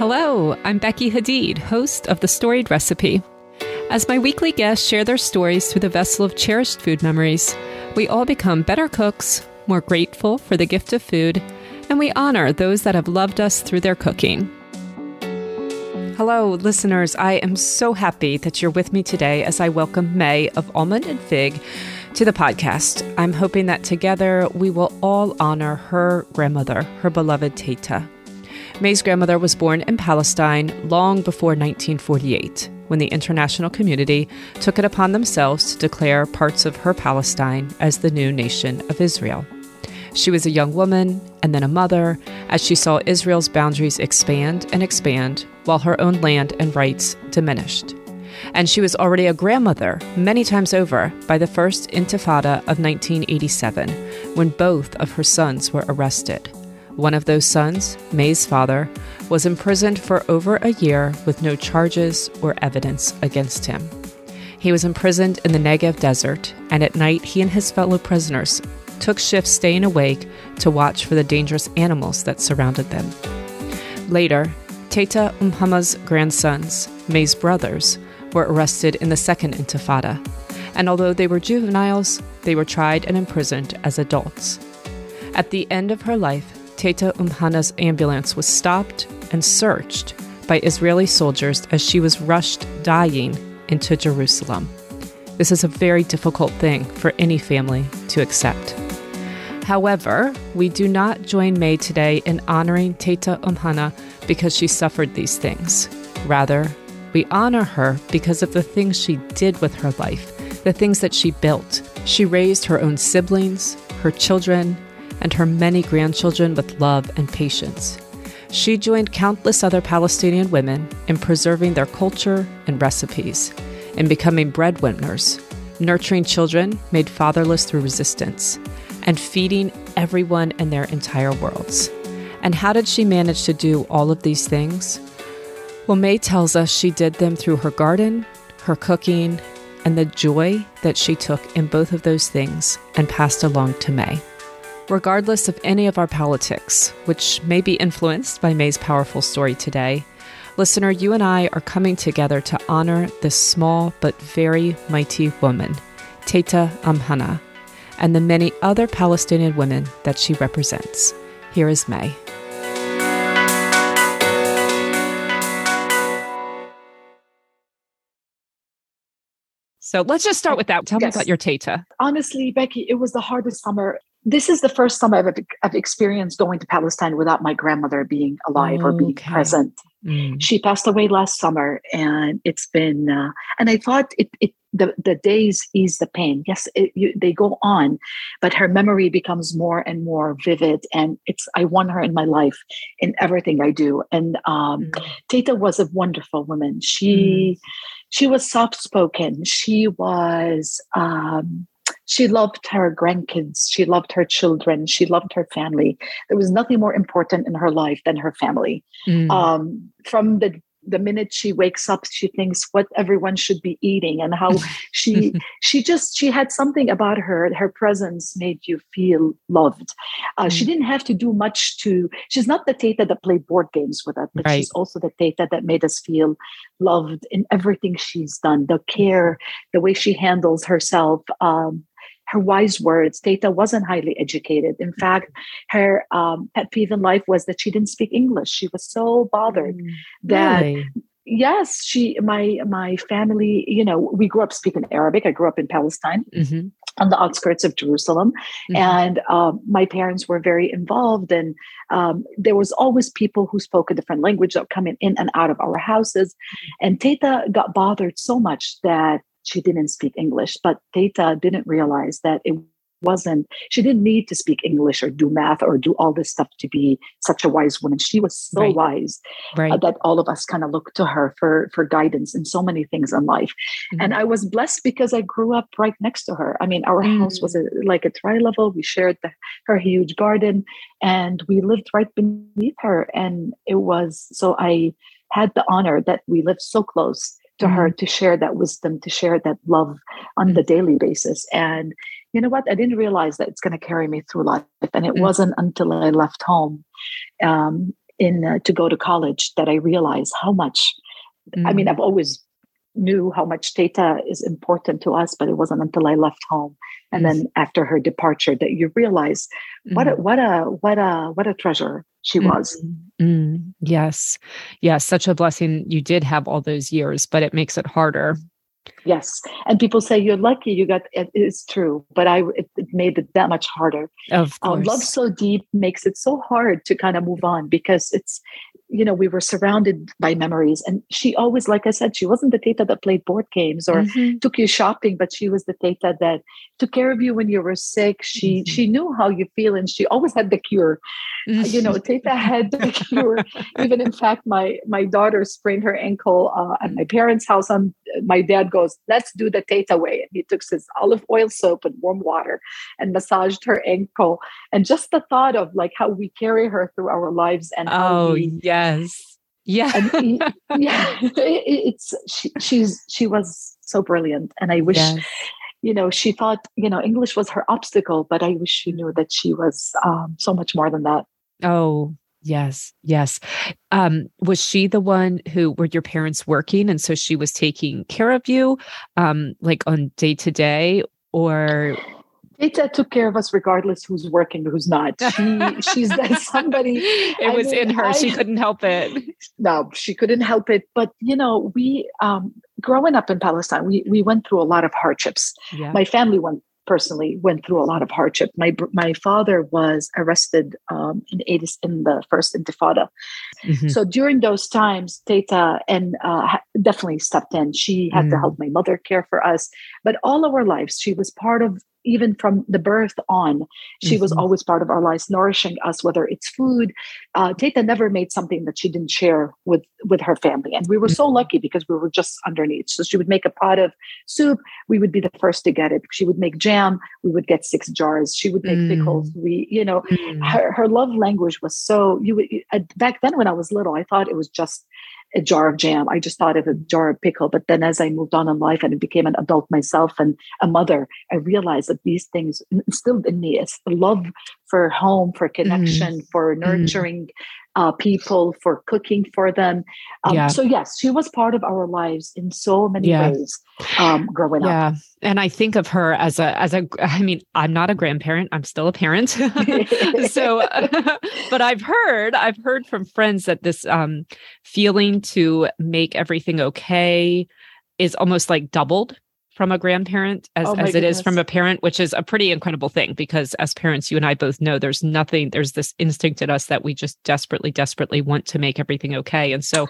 Hello, I'm Becky Hadid, host of The Storied Recipe. As my weekly guests share their stories through the vessel of cherished food memories, we all become better cooks, more grateful for the gift of food, and we honor those that have loved us through their cooking. Hello, listeners. I am so happy that you're with me today as I welcome Mai of Almond and Fig to the podcast. I'm hoping that together we will all honor her grandmother, her beloved Teta. Mai's grandmother was born in Palestine long before 1948, when the international community took it upon themselves to declare parts of her Palestine as the new nation of Israel. She was a young woman and then a mother as she saw Israel's boundaries expand and expand while her own land and rights diminished. And she was already a grandmother many times over by the first Intifada of 1987, when both of her sons were arrested. One of those sons, Mai's father, was imprisoned for over a year with no charges or evidence against him. He was imprisoned in the Negev desert, and at night he and his fellow prisoners took shifts staying awake to watch for the dangerous animals that surrounded them. Later, Teta Umhama's grandsons, Mai's brothers, were arrested in the Second Intifada, and although they were juveniles, they were tried and imprisoned as adults. At the end of her life, Teta Umhana's ambulance was stopped and searched by Israeli soldiers as she was rushed dying into Jerusalem. This is a very difficult thing for any family to accept. However, we do not join Mai today in honoring Teta Umhana because she suffered these things. Rather, we honor her because of the things she did with her life, the things that she built. She raised her own siblings, her children, and her many grandchildren with love and patience. She joined countless other Palestinian women in preserving their culture and recipes, in becoming breadwinners, nurturing children made fatherless through resistance, and feeding everyone in their entire worlds. And how did she manage to do all of these things? Well, Mai tells us she did them through her garden, her cooking, and the joy that she took in both of those things and passed along to Mai regardless of any of our politics, which may be influenced by Mai's powerful story today. Listener, you and I are coming together to honor this small but very mighty woman, Teta Umhana, and the many other Palestinian women that she represents. Here is Mai. So let's just start with that. Tell yes. me about your Teta. Honestly, Becky, it was the hardest summer this is the first time I've, I've experienced going to Palestine without my grandmother being alive or being present. Mm. She passed away last summer, and it's been. Uh, and I thought it, it the the days ease the pain. Yes, it, you, they go on, but her memory becomes more and more vivid. And it's I want her in my life in everything I do. And um, mm. Teta was a wonderful woman. She mm. she was soft spoken. She was. Um, she loved her grandkids. She loved her children. She loved her family. There was nothing more important in her life than her family. Mm. um, from the the minute she wakes up she thinks what everyone should be eating and how she she just she had something about her. Her presence made you feel loved. Uh, mm. she didn't have to do much to she's not the teta that played board games with us but right. she's also the teta that made us feel loved in everything she's done. The care the way she handles herself um, her wise words. Teta wasn't highly educated. In fact, her um, pet peeve in life was that she didn't speak English. She was so bothered mm, that. Really? Yes, she my my family, you know, we grew up speaking Arabic. I grew up in Palestine. Mm-hmm on the outskirts of Jerusalem. Mm-hmm. And um, my parents were very involved, and um, there was always people who spoke a different language that coming in and out of our houses. Mm-hmm. And Teta got bothered so much that she didn't speak English, but Teta didn't realize that it wasn't, she didn't need to speak English or do math or do all this stuff to be such a wise woman. She was so right. wise uh, right. Uh, that all of us kind of looked to her for, for guidance in so many things in life. Mm-hmm. And I was blessed because I grew up right next to her. I mean, our mm-hmm. house was a, like a tri level. We shared the, her huge garden and we lived right beneath her. And it was so I had the honor that we lived so close to her mm-hmm. to share that wisdom, to share that love on the daily basis. And you know what? I didn't realize that it's going to carry me through life. And it mm-hmm. wasn't until I left home um, in uh, to go to college that I realized how much. Mm. I mean, mm. I've always knew how much Teta is important to us, but it wasn't until I left home and then after her departure that you realize mm. what a what a what a what a treasure she mm. was. Mm. Yes, yes, such a blessing. You did have all those years, but it makes it harder Yes, and people say you're lucky you got it is true, but I it, it made it that much harder. Of course, um, love so deep makes it so hard to kind of move on because it's you know we were surrounded by memories, and she always, like I said, she wasn't the teta that played board games or mm-hmm. took you shopping, but she was the teta that took care of you when you were sick. She mm-hmm. she knew how you feel, and she always had the cure. Mm-hmm. You know, teta had the cure. Even in fact, my my daughter sprained her ankle uh, at my parents' house. On my dad goes, let's do the Teta way. And he took his olive oil soap and warm water and massaged her ankle. And just the thought of like how we carry her through our lives and oh we, yes, yeah, he, yeah, it's she, she's she was so brilliant, and I wish. Yes. You know, she thought, you know, English was her obstacle, but I wish she knew that she was um, so much more than that. Oh, Yes, yes. Um, was she the one who were your parents working, and so she was taking care of you, um, like on day to day, or Teta took care of us regardless who's working, who's not. She, she's that somebody. It I was mean, in her. I, she couldn't help it. No, she couldn't help it. But you know, we um, growing up in Palestine, we we went through a lot of hardships. Yeah. My family went personally went through a lot of hardship. My my father was arrested um, in 80, in the first Intifada. Mm-hmm. So during those times, Teta and uh, definitely stepped in. She had mm. to help my mother care for us, but all our lives she was part of even from the birth on, she mm-hmm. was always part of our lives, nourishing us, whether it's food. Uh, Teta never made something that she didn't share with with her family, and we were mm-hmm. so lucky because we were just underneath. So she would make a pot of soup, we would be the first to get it. She would make jam, we would get six jars. She would make mm. pickles. We, you know, mm. her her love language was so. You would back then when I was little, I thought it was just a jar of jam. I just thought of a jar of pickle. But then as I moved on in life and became an adult myself and a mother, I realized that these things instilled in me is love for home, for mm-hmm. connection, mm. for nurturing mm uh, people, for cooking for them. Um, yeah. So yes, she was part of our lives in so many yeah. ways um, growing yeah. up. Yeah, and I think of her as a as a. I mean, I'm not a grandparent. I'm still a parent. so, but I've heard I've heard from friends that this um, feeling to make everything okay is almost like doubled from a grandparent as, oh as it is from a parent, which is a pretty incredible thing because as parents, you and I both know there's nothing, there's this instinct in us that we just desperately, desperately want to make everything okay. And so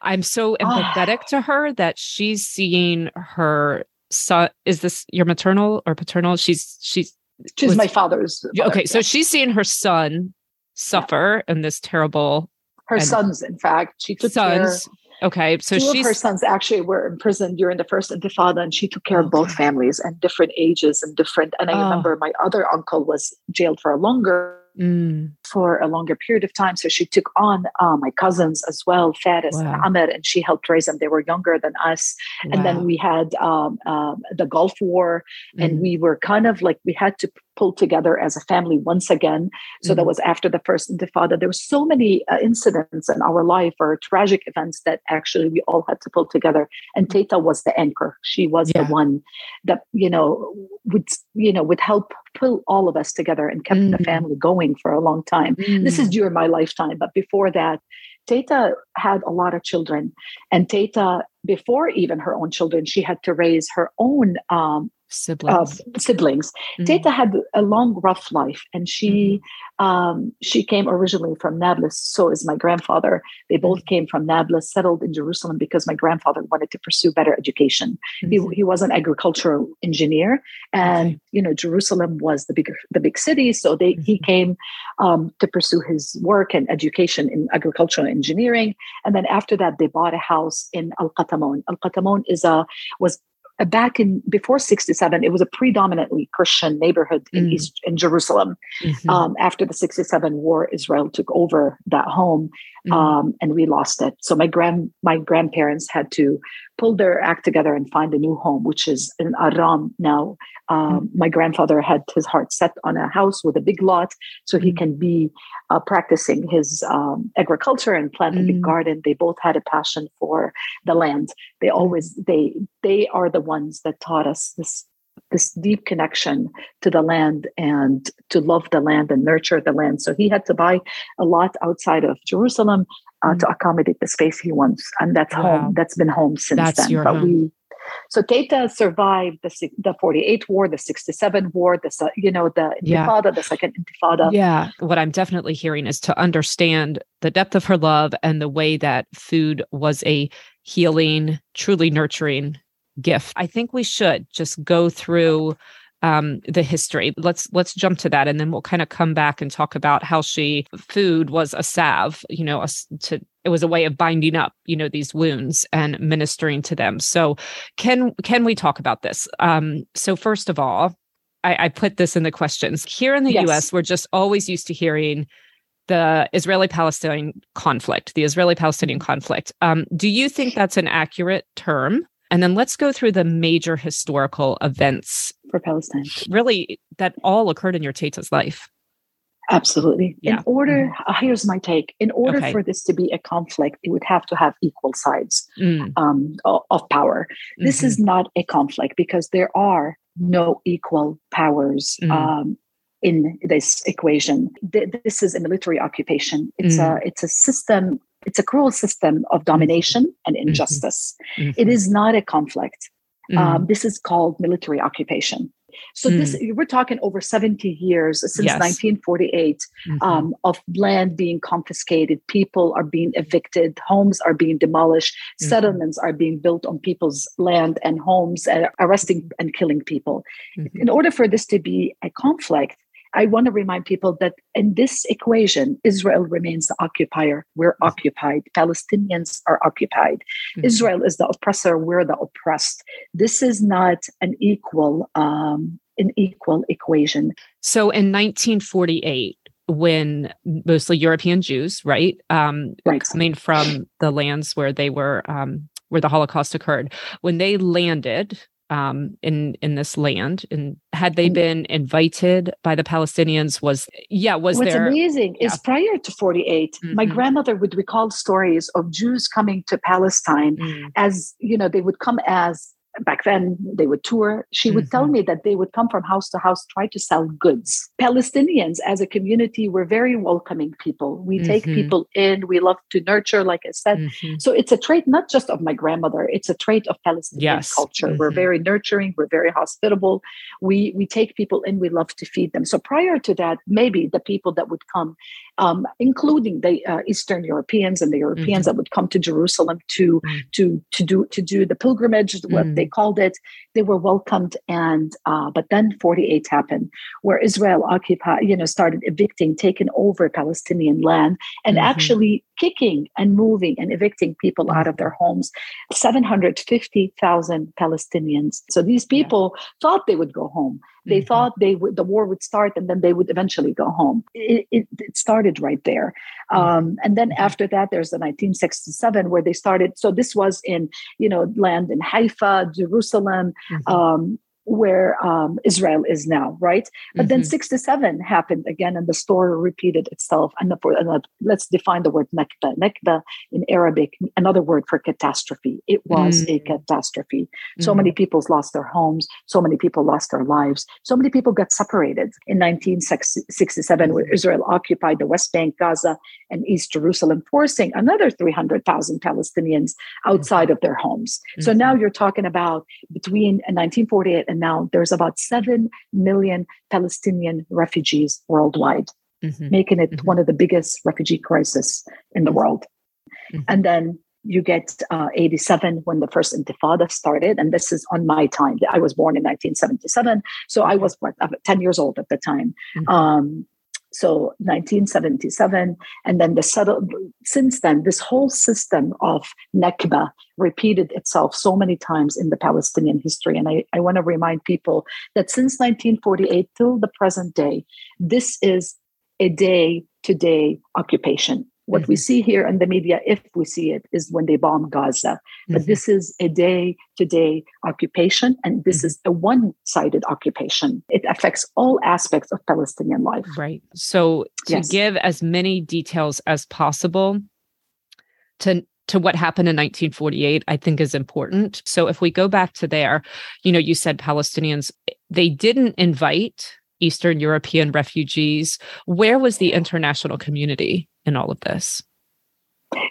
I'm so ah. empathetic to her that she's seeing her son. Is this your maternal or paternal? She's, she's, she's was, my father's. Mother, okay. Yeah. So she's seeing her son suffer yeah. in this terrible. Her sons, in fact, she took sons. Care Okay, so two of her sons actually were in prison during the first Intifada, and she took care of both families and different ages and different. And I oh. remember my other uncle was jailed for a longer mm. for a longer period of time. So she took on uh, my cousins as well, Faris wow. and Ahmed, and she helped raise them. They were younger than us. Wow. And then we had um, um, the Gulf War, mm. and we were kind of like we had to pull together as a family once again. So mm. that was after the first Intifada. There were so many uh, incidents in our life or tragic events that actually we all had to pull together. And mm. Teta was the anchor. She was yeah. the one that you know would you know would help pull all of us together and kept mm. the family going for a long time. Mm. This is mm. during my lifetime, but before that, Teta had a lot of children, and Teta, before even her own children, she had to raise her own um, siblings. Uh, siblings. Mm-hmm. Teta had a long, rough life, and she mm-hmm. um, she came originally from Nablus. So is my grandfather. They both mm-hmm. came from Nablus, settled in Jerusalem because my grandfather wanted to pursue better education. Mm-hmm. He, he was an agricultural engineer, and you know Jerusalem was the bigger the big city. So they he mm-hmm. came um, to pursue his work and education in agricultural engineering. And then after that, they bought a house in Al Qatamon. Al Qatamon is a was back in before 67 it was a predominantly christian neighborhood in mm. east in jerusalem mm-hmm. um, after the 67 war israel took over that home mm. um, and we lost it so my grand my grandparents had to pull their act together and find a new home, which is in Aram now. Um, mm-hmm. My grandfather had his heart set on a house with a big lot, so he mm-hmm. can be uh, practicing his um, agriculture and planting mm-hmm. a garden. They both had a passion for the land. They mm. always they they are the ones that taught us this this deep connection to the land and to love the land and nurture the land. So he had to buy a lot outside of Jerusalem uh, mm-hmm. to accommodate the space he wants, and that's wow. home. That's been home since that's then. but home. we. So Teta survived the the 48 war, the 67 war, the you know the Intifada, yeah. the second Intifada. Yeah, what I'm definitely hearing is to understand the depth of her love and the way that food was a healing, truly nurturing gift. I think we should just go through um, the history. Let's let's jump to that, and then we'll kind of come back and talk about how she food was a salve. You know, a, to it was a way of binding up you know these wounds and ministering to them. So can can we talk about this? Um, so first of all, I, I put this in the questions here in the yes. U.S. We're just always used to hearing the Israeli Palestinian conflict, the Israeli Palestinian conflict. Um, do you think that's an accurate term? And then let's go through the major historical events for Palestine. Really, that all occurred in your Teta's life. Absolutely. Yeah. In order, mm. uh, here's my take. In order okay. for this to be a conflict, it would have to have equal sides mm. um, of, of, power. Mm-hmm. This is mm-hmm. not a conflict because there are no equal powers mm. um, in this equation. This is a military occupation. It's a mm. it's a system it's a cruel system of domination and mm-hmm. injustice. Mm-hmm. It is not a conflict. Um, mm-hmm. Um, this is called military occupation. So mm. this we're talking over 70 years since yes. 1948 mm-hmm. um, of land being confiscated, people are being evicted, homes are being demolished, mm-hmm. settlements are being built on people's land and homes, uh, arresting and killing people. Mm-hmm. In order for this to be a conflict, I want to remind people that in this equation, Israel remains the occupier. We're mm-hmm. occupied. Palestinians are occupied. Mm-hmm. Israel is the oppressor. We're the oppressed. This is not an equal, um, an equal equation. So in 1948, when mostly European Jews, right, um, right. coming from the lands where they were, um, where the Holocaust occurred, when they landed um, in in this land and had they been invited by the palestinians was yeah was what's there amazing yeah. is prior to 48 mm-hmm. my grandmother would recall stories of jews coming to palestine mm. as you know they would come as back then they would tour she would mm-hmm. tell me that they would come from house to house try to sell goods palestinians as a community were very welcoming people we mm-hmm. take people in we love to nurture like i said mm-hmm. so it's a trait not just of my grandmother it's a trait of palestinian yes. culture we're mm-hmm. very nurturing we're very hospitable we we take people in we love to feed them so prior to that maybe the people that would come um, including the uh, Eastern Europeans and the Europeans mm-hmm. that would come to Jerusalem to mm-hmm. to to do to do the pilgrimage, what mm-hmm. they called it. They were welcomed, and uh, but then 48 happened, where Israel occupied, you know, started evicting, taking over Palestinian land, and mm-hmm. actually kicking and moving and evicting people out of their homes. 750,000 Palestinians. So these people yeah. thought they would go home. They mm-hmm. thought they would the war would start and then they would eventually go home. It, it, it started right there, mm-hmm. um, and then mm-hmm. after that, there's the 1967 where they started. So this was in you know land in Haifa, Jerusalem, mm-hmm. um, where um, Israel is now, right? But mm-hmm. then 67 happened again, and the story repeated itself. And, the, let's define the word Nakba. Nakba in Arabic, another word for catastrophe. It was mm-hmm. a catastrophe. So mm-hmm. many people lost their homes. So many people lost their lives. So many people got separated in 1967, when Israel occupied the West Bank, Gaza, and East Jerusalem, forcing another 300,000 Palestinians outside of their homes. So now mm-hmm. you're talking about between 1948 and now there's about 7 million Palestinian refugees worldwide, mm-hmm. making it mm-hmm. one of the biggest refugee crises in the world. Mm-hmm. And then you get uh, 87 when the first intifada started and this is on my time i was born in 1977 so i was what, 10 years old at the time mm-hmm. um, so 1977, and then the settle. Since then, this whole system of Nakba repeated itself so many times in the Palestinian history. And I, I want to remind people that since 1948 till the present day, this is a day-to-day occupation What mm-hmm. we see here in the media, if we see it, is when they bomb Gaza. But mm-hmm. this is a day to day occupation, and this mm-hmm. is a one sided occupation. It affects all aspects of Palestinian life. Right. So, to yes. give as many details as possible to to what happened in 1948 i think is important so if we go back to there you know you said palestinians they didn't invite eastern european refugees where was the international community in all of this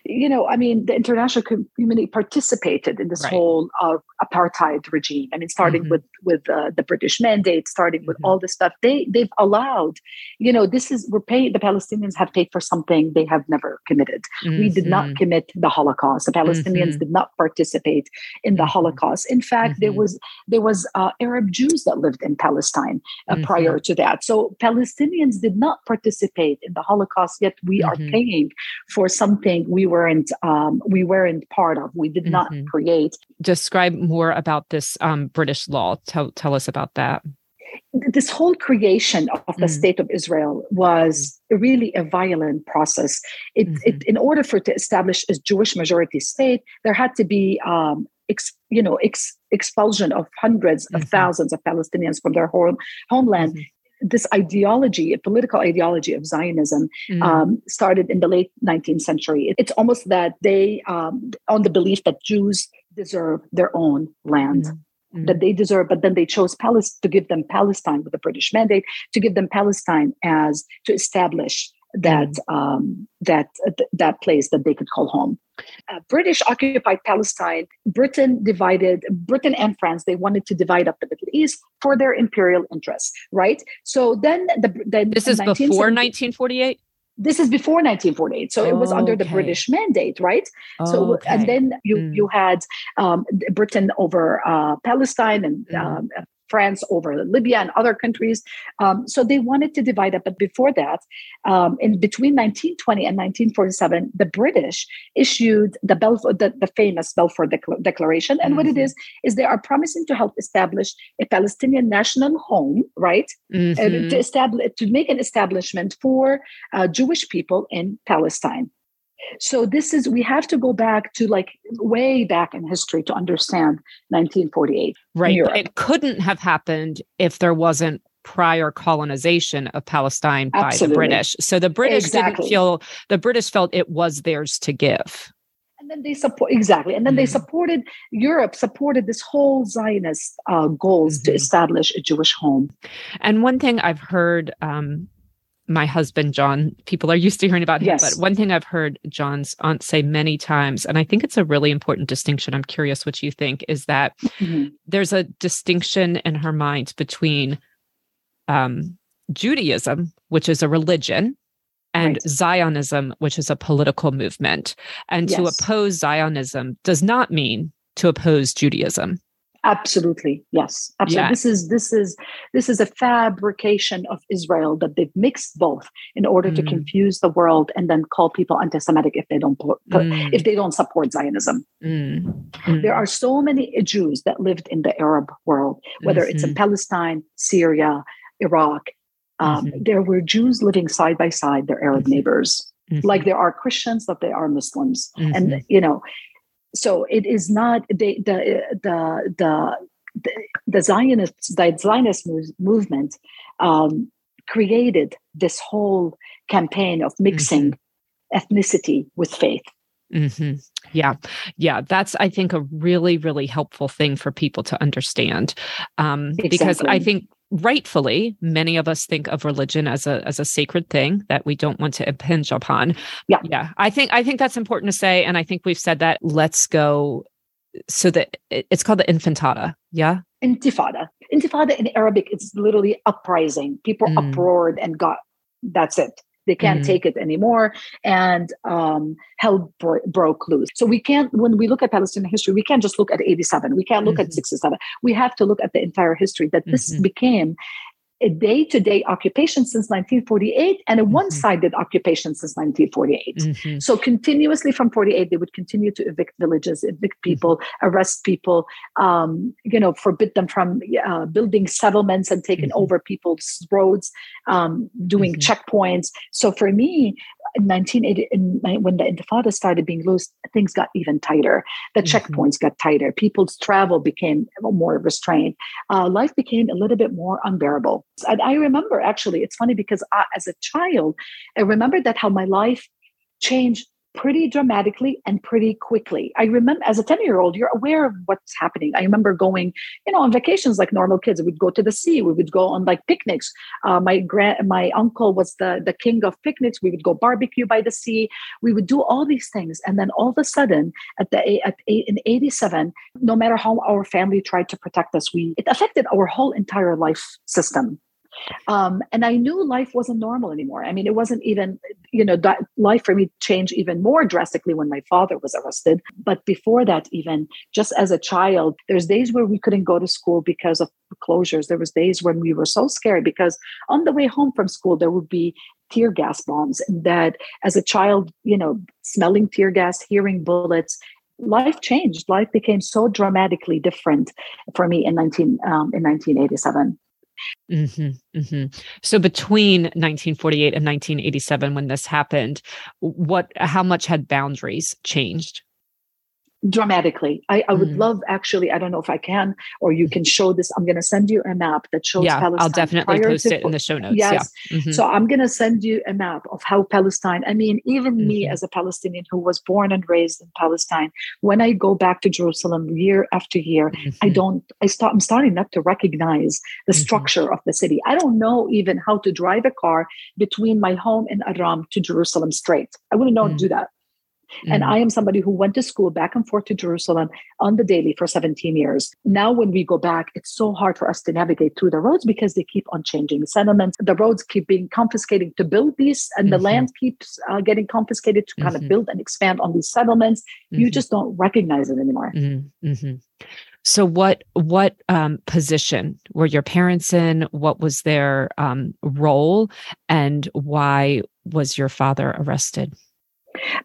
you know, I mean, the international community participated in this right. whole uh, apartheid regime. I mean, starting mm-hmm. with with uh, the British mandate, starting with mm-hmm. all this stuff. They they've allowed, you know, this is we're paying. The Palestinians have paid for something they have never committed. Mm-hmm. We did not mm-hmm. commit the Holocaust. The Palestinians mm-hmm. did not participate in the mm-hmm. Holocaust. In fact, there was there was uh, Arab Jews that lived in Palestine uh, prior to that. So Palestinians did not participate in the Holocaust. Yet we are paying for something we weren't um, we weren't part of. We did not mm-hmm. create. Describe more about this um, British law. Tell tell us about that. This whole creation of the mm. state of Israel was really a violent process. It, mm-hmm. it, in order for it to establish a Jewish majority state, there had to be um, ex, you know ex, expulsion of 100s mm-hmm. of thousands of Palestinians from their home, homeland. Mm-hmm this ideology, a political ideology of Zionism, mm. um, started in the late 19th century. It's almost that they, um, on the belief that Jews deserve their own land. Mm. Mm. That they deserve, but then they chose Palestine to give them Palestine with the British mandate to give them Palestine as to establish that mm. um, that that place that they could call home. Uh, British occupied Palestine. Britain divided Britain and France. They wanted to divide up the Middle East for their imperial interests, right? So then the, this is before 1948 this is before 1948 so it was under the british mandate right so and then you mm. you had um, britain over uh, palestine and mm. um, France over Libya and other countries. Um, so they wanted to divide up. But before that, um, in between 1920 and 1947, the British issued the, Balfour, the, the famous Balfour Declaration. And mm-hmm. what it mm-hmm. is, is they are promising to help establish a Palestinian national home, right? Mm-hmm. Uh, to establish, to make an establishment for uh, Jewish people in Palestine. So this is we have to go back to like way back in history to understand 1948. Right. It couldn't have happened if there wasn't prior colonization of Palestine Absolutely. by the British. So the British exactly. didn't feel the British felt it was theirs to give. And then they support exactly, and then mm they supported Europe supported this whole Zionist uh, goals mm-hmm. to establish a Jewish home. And one thing I've heard um, my husband John, people are used to hearing about him. Yes. But one thing I've heard John's aunt say many times, and I think it's a really important distinction. I'm curious what you think, is that mm-hmm. there's a distinction in her mind between um, Judaism, which is a religion, and right. Zionism, which is a political movement. And yes. to oppose Zionism does not mean to oppose Judaism. Absolutely, yes. Absolutely. Yeah. This is this is this is a fabrication of Israel that they've mixed both in order mm. to confuse the world and then call people anti-Semitic if they don't put, mm. if they don't support Zionism. Mm. mm. There are so many Jews that lived in the Arab world, whether mm-hmm. it's in mm-hmm. Palestine, Syria, Iraq. Um, mm-hmm. There were Jews living side by side, their Arab mm-hmm. neighbors. Like there are Christians, that they are Muslims, and you know, so it is not the the the the, the Zionist the Zionist movement um, created this whole campaign of mixing mm-hmm. ethnicity with faith. Mm-hmm. Yeah. Yeah. That's, I think, a really, really helpful thing for people to understand. Um, exactly. Because I think rightfully many of us think of religion as a as a sacred thing that we don't want to impinge upon. Yeah. Yeah i think i think that's important to say and i think we've said that. Let's go so that it's called the intifada yeah? Intifada. Intifada in arabic it's literally uprising. People mm. uproared and got that's it they can't mm-hmm. take it anymore, and um, hell bro- broke loose. So we can't, when we look at Palestinian history, we can't just look at 87. We can't look mm-hmm. at 67. We have to look at the entire history that this mm-hmm. became a day-to-day occupation since 1948 and a mm-hmm. one-sided occupation since 1948 mm-hmm. so continuously from 48 they would continue to evict villages evict mm-hmm. people mm-hmm. arrest people um, you know forbid them from uh, building settlements and taking mm-hmm. over people's roads um, doing mm-hmm. checkpoints so for me in 1980, when the Intifada started being loose, things got even tighter. The mm-hmm. checkpoints got tighter. People's travel became more restrained. Uh, life became a little bit more unbearable. And I remember actually, it's funny because I, as a child, I remember that how my life changed pretty dramatically and pretty quickly. I remember as a 10 year old, you're aware of what's happening. I remember going, you know, on vacations like normal kids. We'd go to the sea. We would go on like picnics. Uh, my grand, my uncle was the, the king of picnics. We would go barbecue by the sea. We would do all these things. And then all of a sudden at the, at in 87, no matter how our family tried to protect us, we, it affected our whole entire life system. Um, and I knew life wasn't normal anymore. I mean, it wasn't even, you know, that life for me changed even more drastically when my father was arrested. But before that, even just as a child, there's days where we couldn't go to school because of closures. There was days when we were so scared because on the way home from school, there would be tear gas bombs. And that as a child, you know, smelling tear gas, hearing bullets, life changed. Life became so dramatically different for me in 19 um, in 1987. Mm-hmm, mm-hmm. So between 1948 and 1987, when this happened, what, how much had boundaries changed? Dramatically. I, I would mm. love actually, I don't know if I can, or you can show this. I'm going to send you a map that shows yeah, Palestine. I'll definitely post to, it in the show notes. Yes. Yeah. Mm-hmm. So I'm going to send you a map of how Palestine, I mean, even mm-hmm. me as a Palestinian who was born and raised in Palestine, when I go back to Jerusalem year after year, mm-hmm. I don't, I start, I'm starting not to recognize the mm-hmm. structure of the city. I don't know even how to drive a car between my home in Aram to Jerusalem straight. I wouldn't know how to mm. do that. Mm-hmm. And I am somebody who went to school back and forth to Jerusalem on the daily for 17 years. Now, when we go back, it's so hard for us to navigate through the roads because they keep on changing. The settlements, the roads keep being confiscated to build these, and mm-hmm. the land keeps uh, getting confiscated to mm-hmm. kind of mm-hmm. build and expand on these settlements. You mm-hmm. just don't recognize it anymore. Mm-hmm. So, what what um, position were your parents in? What was their um, role, and why was your father arrested?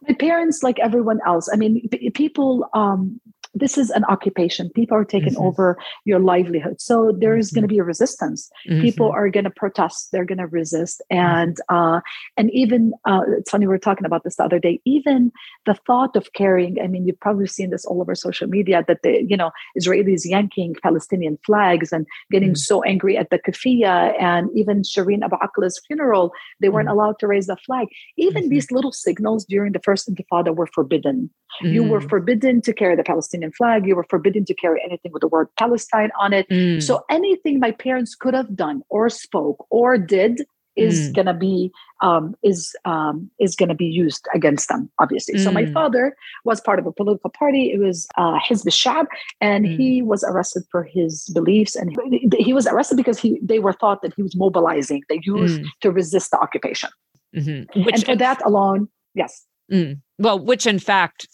My parents, like everyone else, I mean, people um, this is an occupation. People are taking mm-hmm. over your livelihood. So there's mm-hmm. going to be a resistance. Mm-hmm. People are going to protest. They're going to resist. Mm-hmm. And uh, and even uh, it's funny we were talking about this the other day. Even the thought of carrying. I mean, you've probably seen this all over social media that the you know Israelis yanking Palestinian flags and getting mm. so angry at the kafia and even Shireen Abu Akleh's funeral. They weren't mm. allowed to raise the flag. Even mm-hmm. these little signals during the first Intifada were forbidden. You were mm. forbidden to carry the Palestinian Palestinian flag. You were forbidden to carry anything with the word Palestine on it. Mm. So anything my parents could have done or spoke or did is mm. gonna be um, is um, is gonna be used against them, obviously. Mm. So my mm. father was part of a political party. It was uh, Hizb Shab, and mm. he was arrested for his beliefs. And he, he, was arrested because he they were thought that he was mobilizing the youth mm. to resist the occupation. Mm-hmm. Which, and for that alone, yes. Mm. Well, which in fact,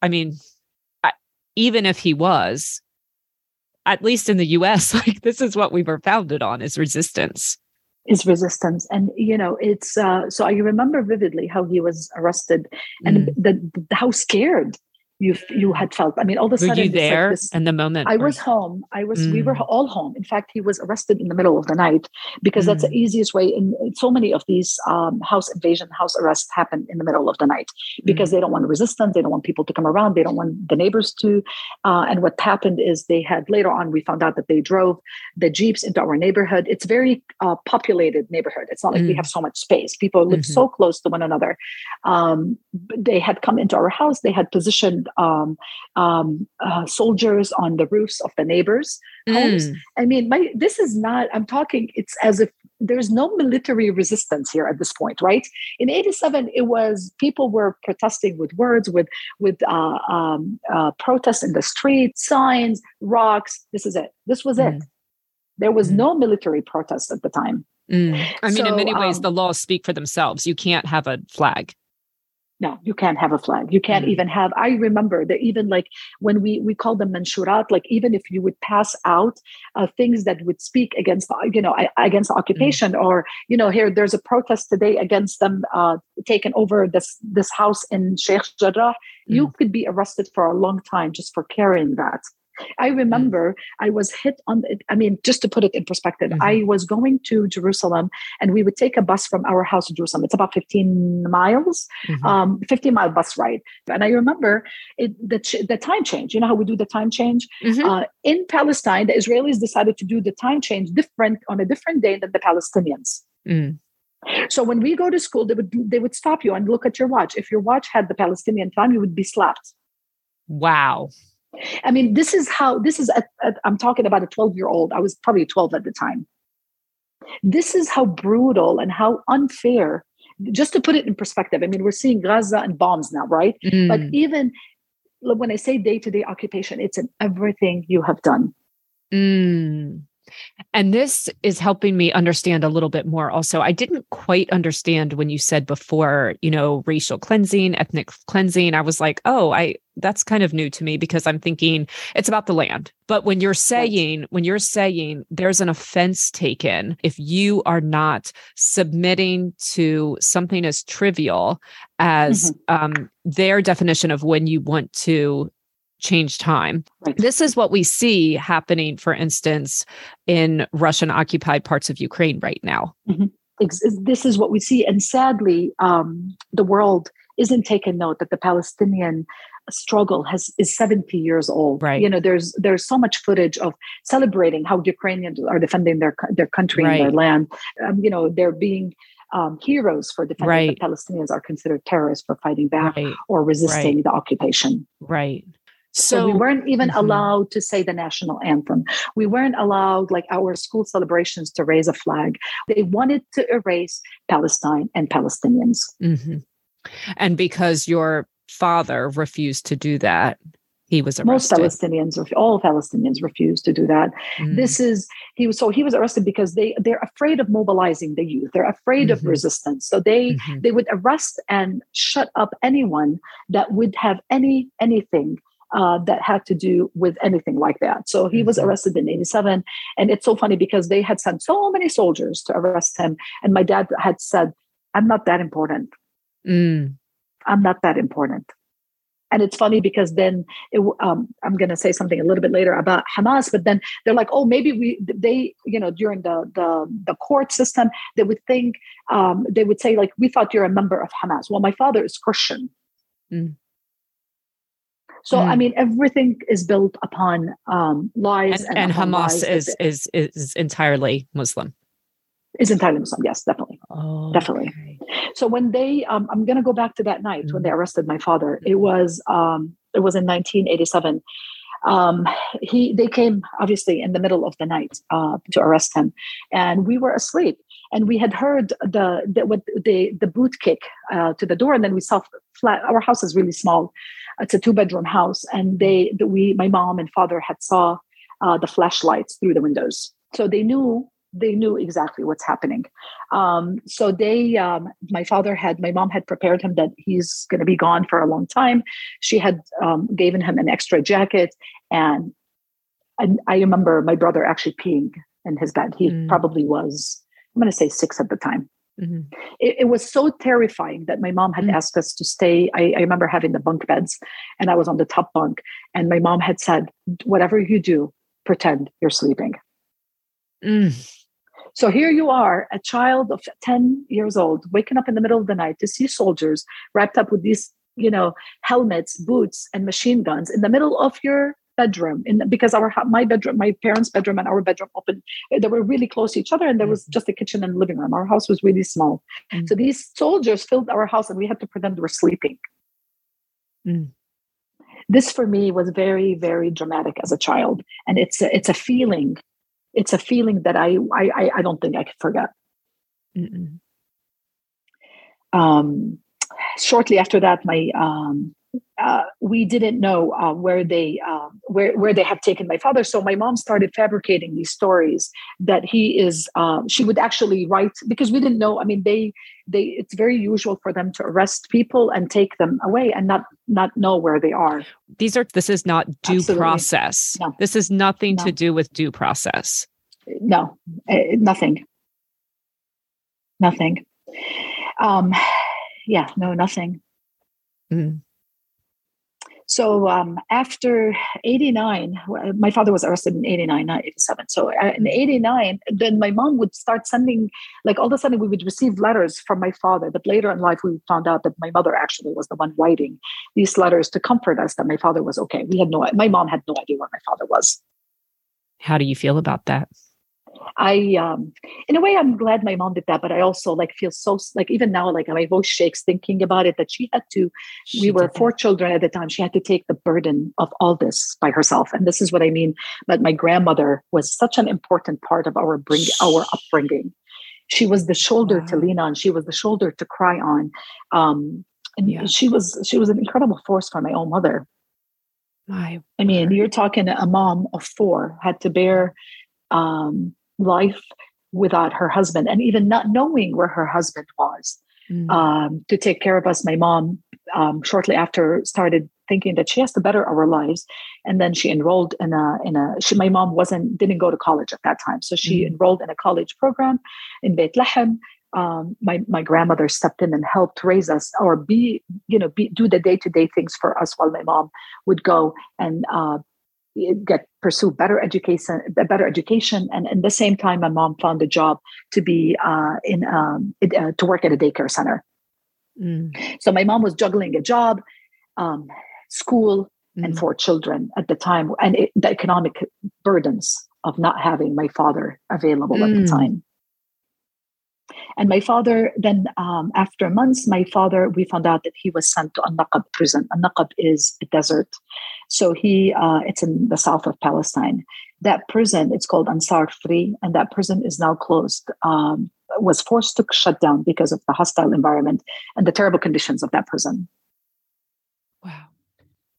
I mean, even if he was, at least in the US, like this is what we were founded on is resistance. Is resistance. And you know, it's uh so I remember vividly how he was arrested and mm. the, the how scared you you had felt. I mean, all of a sudden, were you there like this, in the moment? I was home. I was. Mm. We were mm. all home. In fact, he was arrested in the middle of the night because mm. that's the mm. easiest way. And so many of these um, house invasion, house arrests happen in the middle of the night because mm. they don't want resistance. They don't want people to come around. They don't want the neighbors to. Uh, and what happened is they had later on we found out that they drove the jeeps into our neighborhood. It's very uh, populated neighborhood. It's not like we mm. have so much space. People live mm-hmm. so close to one another. Um, they had come into our house. They had positioned um, um, uh, soldiers on the roofs of the neighbors' homes. Mm. I mean, my, this is not, I'm talking, it's as if there's no military resistance here at this point, right? In 87, it was people were protesting with words, with, with uh, um, uh, protests in the street, signs, rocks. This is it. This was mm. it. There was mm. no military protest at the time. Mm. I mean, so, in many ways, um, the laws speak for themselves. You can't have a flag no you can't have a flag you can't mm-hmm. even have i remember that even like when we we call them manshurat like even if you would pass out uh, things that would speak against you know against occupation mm-hmm. or you know here there's a protest today against them uh, taking over this this house in sheikh jarrah mm-hmm. you could be arrested for a long time just for carrying that I remember I was hit on, I mean, just to put it in perspective, mm-hmm. I was going to Jerusalem and we would take a bus from our house to Jerusalem. It's about 15 miles, mm-hmm. um, 15 mile bus ride. And I remember it, the, the time change. You know how we do the time change? Mm-hmm. Uh, in Palestine, the Israelis decided to do the time change different on a different day than the Palestinians. Mm. So when we go to school, they would they would stop you and look at your watch. If your watch had the Palestinian time, you would be slapped. Wow. I mean, this is how this is. i am talking about a 12 year old. I was probably 12 at the time. This is how brutal and how unfair. Just to put it in perspective, I mean, we're seeing Gaza and bombs now, right? Mm. But even when I say day to day occupation, it's in everything you have done. Mm. And this is helping me understand a little bit more. Also, I didn't quite understand when you said before, you know, racial cleansing, ethnic cleansing. I was like, oh, I that's kind of new to me because I'm thinking it's about the land. But when you're saying, when you're saying there's an offense taken if you are not submitting to something as trivial as mm-hmm. um, their definition of when you want to change time. Right. This is what we see happening, for instance, in Russian occupied parts of Ukraine right now. Mm-hmm. This is what we see. And sadly, um, the world isn't taking note that the Palestinian struggle has is 70 years old right you know there's there's so much footage of celebrating how ukrainians are defending their their country right. and their land um, you know they're being um, heroes for defending right. the palestinians are considered terrorists for fighting back right. or resisting the occupation right so, so we weren't even mm-hmm. allowed to say the national anthem. We weren't allowed, like our school celebrations, to raise a flag. They wanted to erase Palestine and Palestinians. Mm-hmm. And because your father refused to do that, he was arrested. Most Palestinians, all Palestinians, refused to do that. Mm-hmm. This is he was so he was arrested because they they're afraid of mobilizing the youth. They're afraid of mm-hmm. resistance. So they mm-hmm. they would arrest and shut up anyone that would have any anything uh, that had to do with anything like that. So he mm-hmm. was arrested in 87. And it's so funny because they had sent so many soldiers to arrest him. And my dad had said, I'm not that important. Mm. I'm not that important. And it's funny because then it, um, I'm going to say something a little bit later about Hamas, but then they're like, oh, maybe we they you know during the the, the court system they would think um, they would say like we thought you're a member of Hamas. Well, my father is Christian. Mm. So mm. I mean, everything is built upon um, lies, and, and, and Hamas is, is is entirely Muslim. Is entirely Muslim, yes, definitely, oh, definitely. Okay. So when they, um, I'm going to go back to that night mm. when they mm. arrested my father. It was um, it was in 1987. Um, he they came obviously in the middle of the night uh, to arrest him, and we were asleep and we had heard the the what the the boot kick uh, to the door, and then we saw flat. Our house is really small, it's a two bedroom house. And they the, we my mom and father had saw uh, the flashlights through the windows. So they knew they knew exactly what's happening. Um, so they um, my father had my mom had prepared him that he's going to be gone for a long time. She had um, given him an extra jacket. And, and i remember my brother actually peeing in his bed. He mm. probably was i'm going to say six at the time Mm-hmm. It, it, was so terrifying that my mom had mm-hmm. asked us to stay. I, I, remember having the bunk beds, and I was on the top bunk, and my mom had said, "Whatever you do, pretend you're sleeping." Mm. So here you are, a child of ten years old, waking up in the middle of the night to see soldiers wrapped up with these, you know, helmets, boots, and machine guns in the middle of your bedroom in because our my bedroom my parents bedroom and our bedroom open they were really close to each other and there was mm-hmm. just a kitchen and living room our house was really small mm. so these soldiers filled our house and we had to pretend we were sleeping mm. this for me was very very dramatic as a child and it's a, it's a feeling it's a feeling that i i i don't think i could forget um shortly after that my um uh, we didn't know uh, where they uh, where where they have taken my father. So my mom started fabricating these stories that he is. Um, she would actually write because we didn't know. I mean, they they it's very usual for them to arrest people and take them away and not not know where they are. These are this is not due Absolutely. process. No. This is nothing no. to do with due process. No, uh, nothing. Nothing. Um, yeah, no, nothing. Mm. So um, after 89, my father was arrested in 89, not 87. So uh, in 89, then my mom would start sending, like all of a sudden we would receive letters from my father. But later in life, we found out that my mother actually was the one writing these letters to comfort us that my father was okay. We had no, my mom had no idea where my father was. How do you feel about that? I, um, in a way, I'm glad my mom did that, but I also like feel so like even now, like my voice shakes thinking about it. That she had to. She we were four children at the time. She had to take the burden of all this by herself, and this is what I mean. But my grandmother was such an important part of our bring our upbringing. She was the shoulder wow. to lean on. She was the shoulder to cry on. Um, and yeah. she was she was an incredible force for my own mother. My I mean, you're talking a mom of four had to bear um, life without her husband and even not knowing where her husband was mm. um, to take care of us. My mom, um, shortly after, started thinking that she has to better our lives, and then she enrolled in a in a. She, my mom wasn't didn't go to college at that time, so she mm. enrolled in a college program in Beit Lahem. Um, my my grandmother stepped in and helped raise us, or be you know be, do the day to day things for us while my mom would go and uh, get pursue better education better education and at the same time my mom found a job to be uh, in um, uh, to work at a daycare center mm. so my mom was juggling a job um, school mm. and four children at the time and it, the economic burdens of not having my father available mm. at the mm. time and my father, then um, after months, my father, we found out that he was sent to An-Naqab prison. An-Naqab is a desert. So he, uh, it's in the south of Palestine. That prison, it's called Ansar Three, and that prison is now closed. Um, was forced to shut down because of the hostile environment and the terrible conditions of that prison. Wow.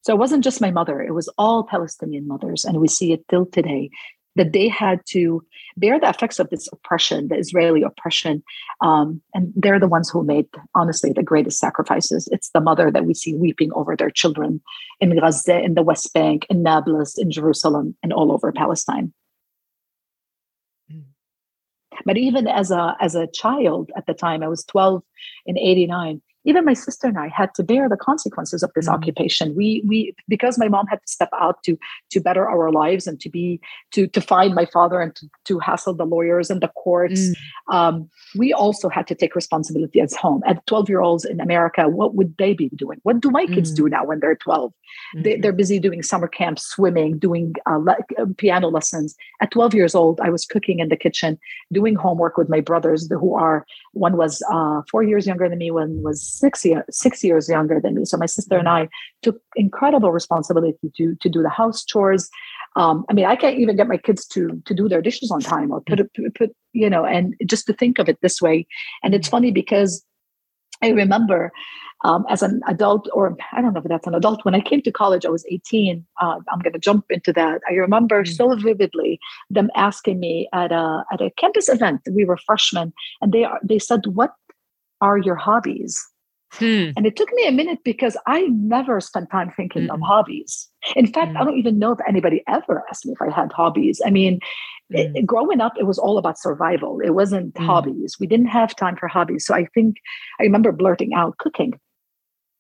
So it wasn't just my mother, it was all Palestinian mothers. And we see it till today that they had to bear the effects of this oppression, the Israeli oppression. Um, and they're the ones who made, honestly, the greatest sacrifices. It's the mother that we see weeping over their children in Gaza, in the West Bank, in Nablus, in Jerusalem, and all over Palestine. Mm. But even as a as a child at the time, I was 12 in 89 even my sister and I had to bear the consequences of this mm-hmm. occupation. We we because my mom had to step out to to better our lives and to be to to find my father and to, to hassle the lawyers and the courts. Mm. Um, we also had to take responsibility as home. At 12 year olds in America, what would they be doing? What do my kids mm. do now when they're 12? Mm-hmm. They, they're busy doing summer camps, swimming, doing uh, le- uh, piano lessons. At 12 years old, I was cooking in the kitchen, doing homework with my brothers, who are one was uh, four years younger than me, one was six, year, six years younger than me. So my sister and I took incredible responsibility to, to do the house chores. Um, I mean, I can't even get my kids to to do their dishes on time or put, put, put you know, and just to think of it this way. And it's funny because I remember um, as an adult, or I don't know if that's an adult, when I came to college, I was 18. Uh, I'm going to jump into that. I remember mm-hmm. so vividly them asking me at a, at a campus event, we were freshmen, and they, are, they said, What are your hobbies? Hmm. And it took me a minute because I never spent time thinking mm of hobbies. In fact, mm I don't even know if anybody ever asked me if I had hobbies. I mean, mm it, growing up, it was all about survival. It wasn't mm. hobbies. We didn't have time for hobbies. So I think I remember blurting out cooking.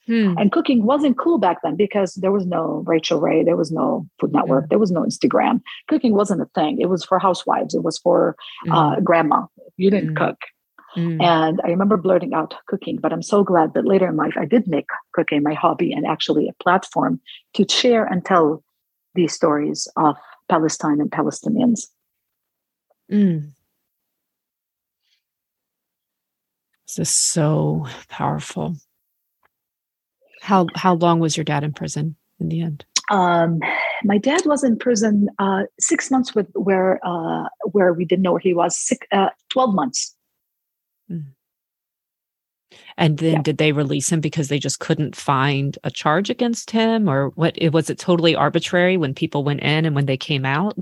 Hmm. And cooking wasn't cool back then because there was no Rachael Ray, there was no Food Network, there was no Instagram. Cooking wasn't a thing. It was for housewives. It was for mm. uh, grandma. You didn't mm. cook. Mm. And I remember blurting out cooking, but I'm so glad that later in life I did make cooking my hobby and actually a platform to share and tell these stories of Palestine and Palestinians. Mm. This is so powerful. How how long was your dad in prison in the end? Um, my dad was in prison uh, six months with where uh, where we didn't know where he was. Six, uh, Twelve months. Mm. And then yeah. did they release him because they just couldn't find a charge against him, or what? It was it totally arbitrary when people went in and when they came out?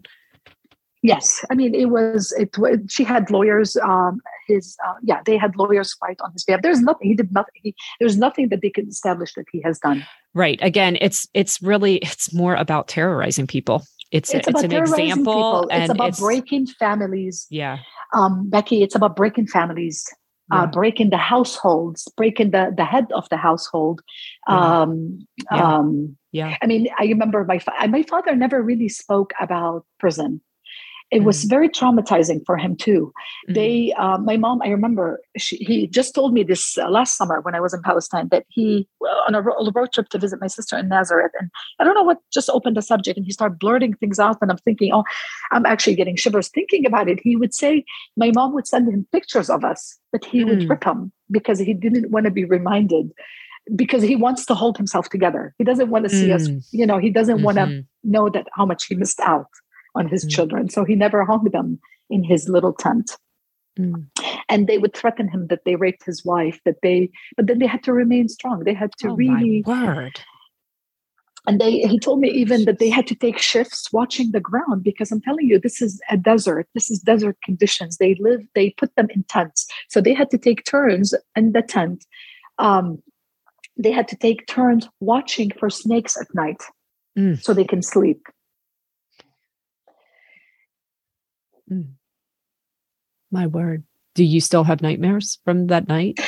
Yes, I mean it was. It she had lawyers. Um, his uh, yeah, they had lawyers fight on his behalf. There's nothing he did nothing. He, there's nothing that they could establish that he has done. Right. Again, it's it's really it's more about terrorizing people. It's it's, a, it's an example. People. And it's about it's, breaking families. Yeah. Um, Becky, it's about breaking families uh, breaking the households, breaking the, the head of the household. Yeah. Um, yeah. Um, yeah. I mean, I remember my, fa- my father never really spoke about prison it was mm. very traumatizing for him too. Mm. They, uh, my mom, I remember she, he just told me this uh, last summer when I was in Palestine that he on a, a road trip to visit my sister in Nazareth, and I don't know what just opened the subject, and he started blurting things out, and I'm thinking, oh, I'm actually getting shivers thinking about it. He would say my mom would send him pictures of us, but he mm. would rip them because he didn't want to be reminded because he wants to hold himself together. He doesn't want to see us, mm. you know, he doesn't mm-hmm. want to know that how much he missed out on his mm. children. So he never hung them in his little tent. Mm. And they would threaten him that they raped his wife, that they, but then they had to remain strong. They had to oh, really. word. And they, he told me even that they had to take shifts watching the ground because I'm telling you, this is a desert. This is desert conditions. They live, they put them in tents. So they had to take turns in the tent. Um, they had to take turns watching for snakes at night mm. so they can sleep Mm. My word. Do you still have nightmares from that night?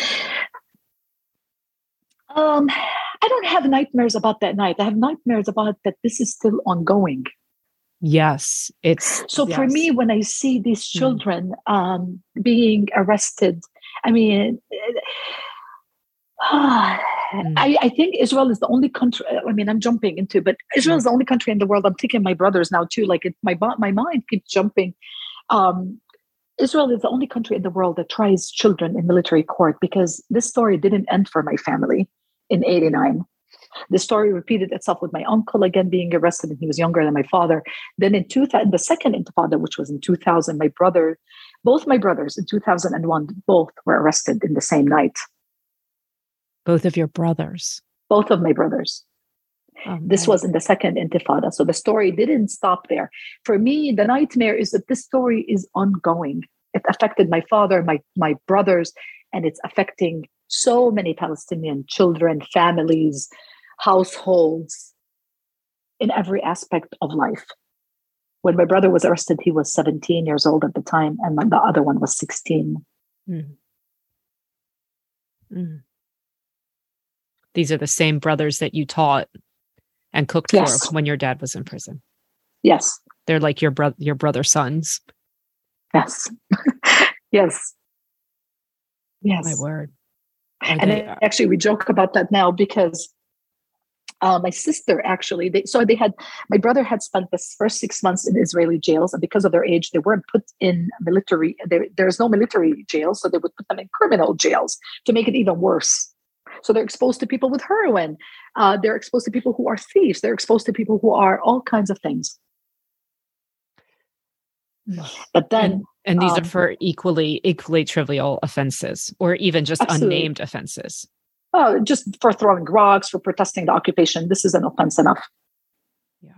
Um, I don't have nightmares about that night. I have nightmares about that this is still ongoing. Yes, it's so yes. for me when I see these mm. children mm. um, being arrested. I mean, uh, mm. I, I, think Israel is the only country. I mean, I'm jumping into, but Israel mm. is the only country in the world. I'm thinking my brothers now too. Like it, my my mind keeps jumping um, Israel is the only country in the world that tries children in military court because this story didn't end for my family in 89. The story repeated itself with my uncle again being arrested, and he was younger than my father. Then in, 2000, in the second intifada, which was in 2000, my brother, both my brothers in 2001, both were arrested in the same night. Both of your brothers? Both of my brothers. This was in the second intifada. So the story didn't stop there. For me, the nightmare is that this story is ongoing. It affected my father, my, my brothers, and it's affecting so many Palestinian children, families, households, in every aspect of life. When my brother was arrested, he was 17 years old at the time, and the other one was 16. Mm. Mm. These are the same brothers that you taught and cooked yes. for when your dad was in prison. Yes. They're like your brother your brother sons. Yes. yes. Yes. My word. Are and they, actually we joke about that now because uh, my sister actually they so they had my brother had spent the first six months in israeli jails and because of their age they weren't put in military there, there's no military jail so they would put them in criminal jails to make it even worse so they're exposed to people with heroin. Uh, they're exposed to people who are thieves. They're exposed to people who are all kinds of things. But then, and, and these um, are for equally equally trivial offenses, or even just absolutely. unnamed offenses. Oh, just for throwing rocks, for protesting the occupation. This is an offense enough. Yeah.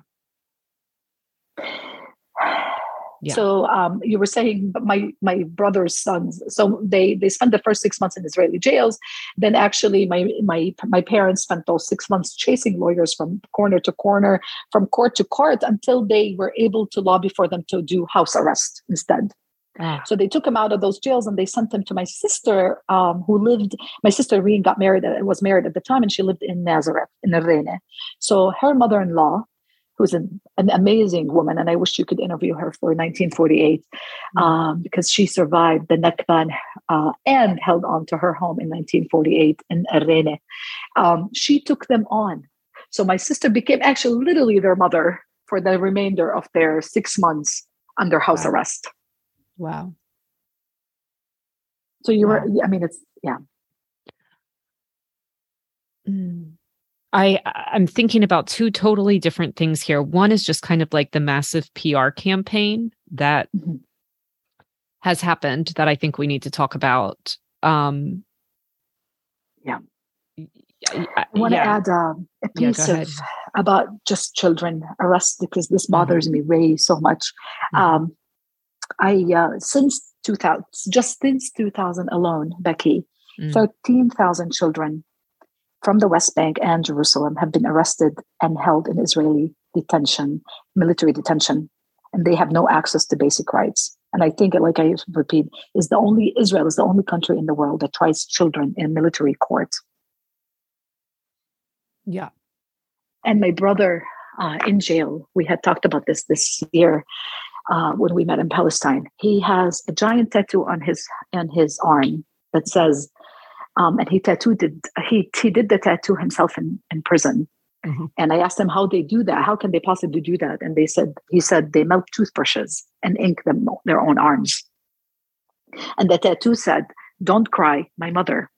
Yeah. So um, you were saying my my brother's sons. So they they spent the first six months in Israeli jails. Then actually my my my parents spent those six months chasing lawyers from corner to corner, from court to court, until they were able to lobby for them to do house arrest instead. Ah. So they took him out of those jails and they sent him to my sister, um, who lived. My sister Reen got married, was married at the time, and she lived in Nazareth in Rene. So her mother-in-law who's an, an amazing woman, and I wish you could interview her for 1948 mm-hmm. um, because she survived the Nakba uh, and held on to her home in 1948 in Arene. Um, she took them on. So my sister became actually literally their mother for the remainder of their six months under house wow. arrest. Wow. So you wow. were, I mean, it's, yeah. Mm. I I'm thinking about two totally different things here. One is just kind of like the massive PR campaign that mm-hmm. has happened that I think we need to talk about. Um, yeah. I, want to yeah. add um, a piece yeah, of about just children arrested because this mm-hmm. bothers mm-hmm. me way so much. Mm-hmm. Um, I uh, since 2000, just since 2000 alone, Becky, mm. 13,000 children from the West Bank and Jerusalem have been arrested and held in Israeli detention, military detention, and they have no access to basic rights. and I think, like I repeat, is the only Israel is the only country in the world that tries children in military court. Yeah. And my brother uh, in jail, we had talked about this this year uh, when we met in Palestine. He has a giant tattoo on his on his arm that says, um, and he tattooed it. He he did the tattoo himself in in prison. Mm-hmm. And I asked them how they do that. How can they possibly do that? And they said, he said they melt toothbrushes and ink them their own arms. And the tattoo said, "Don't cry, my mother."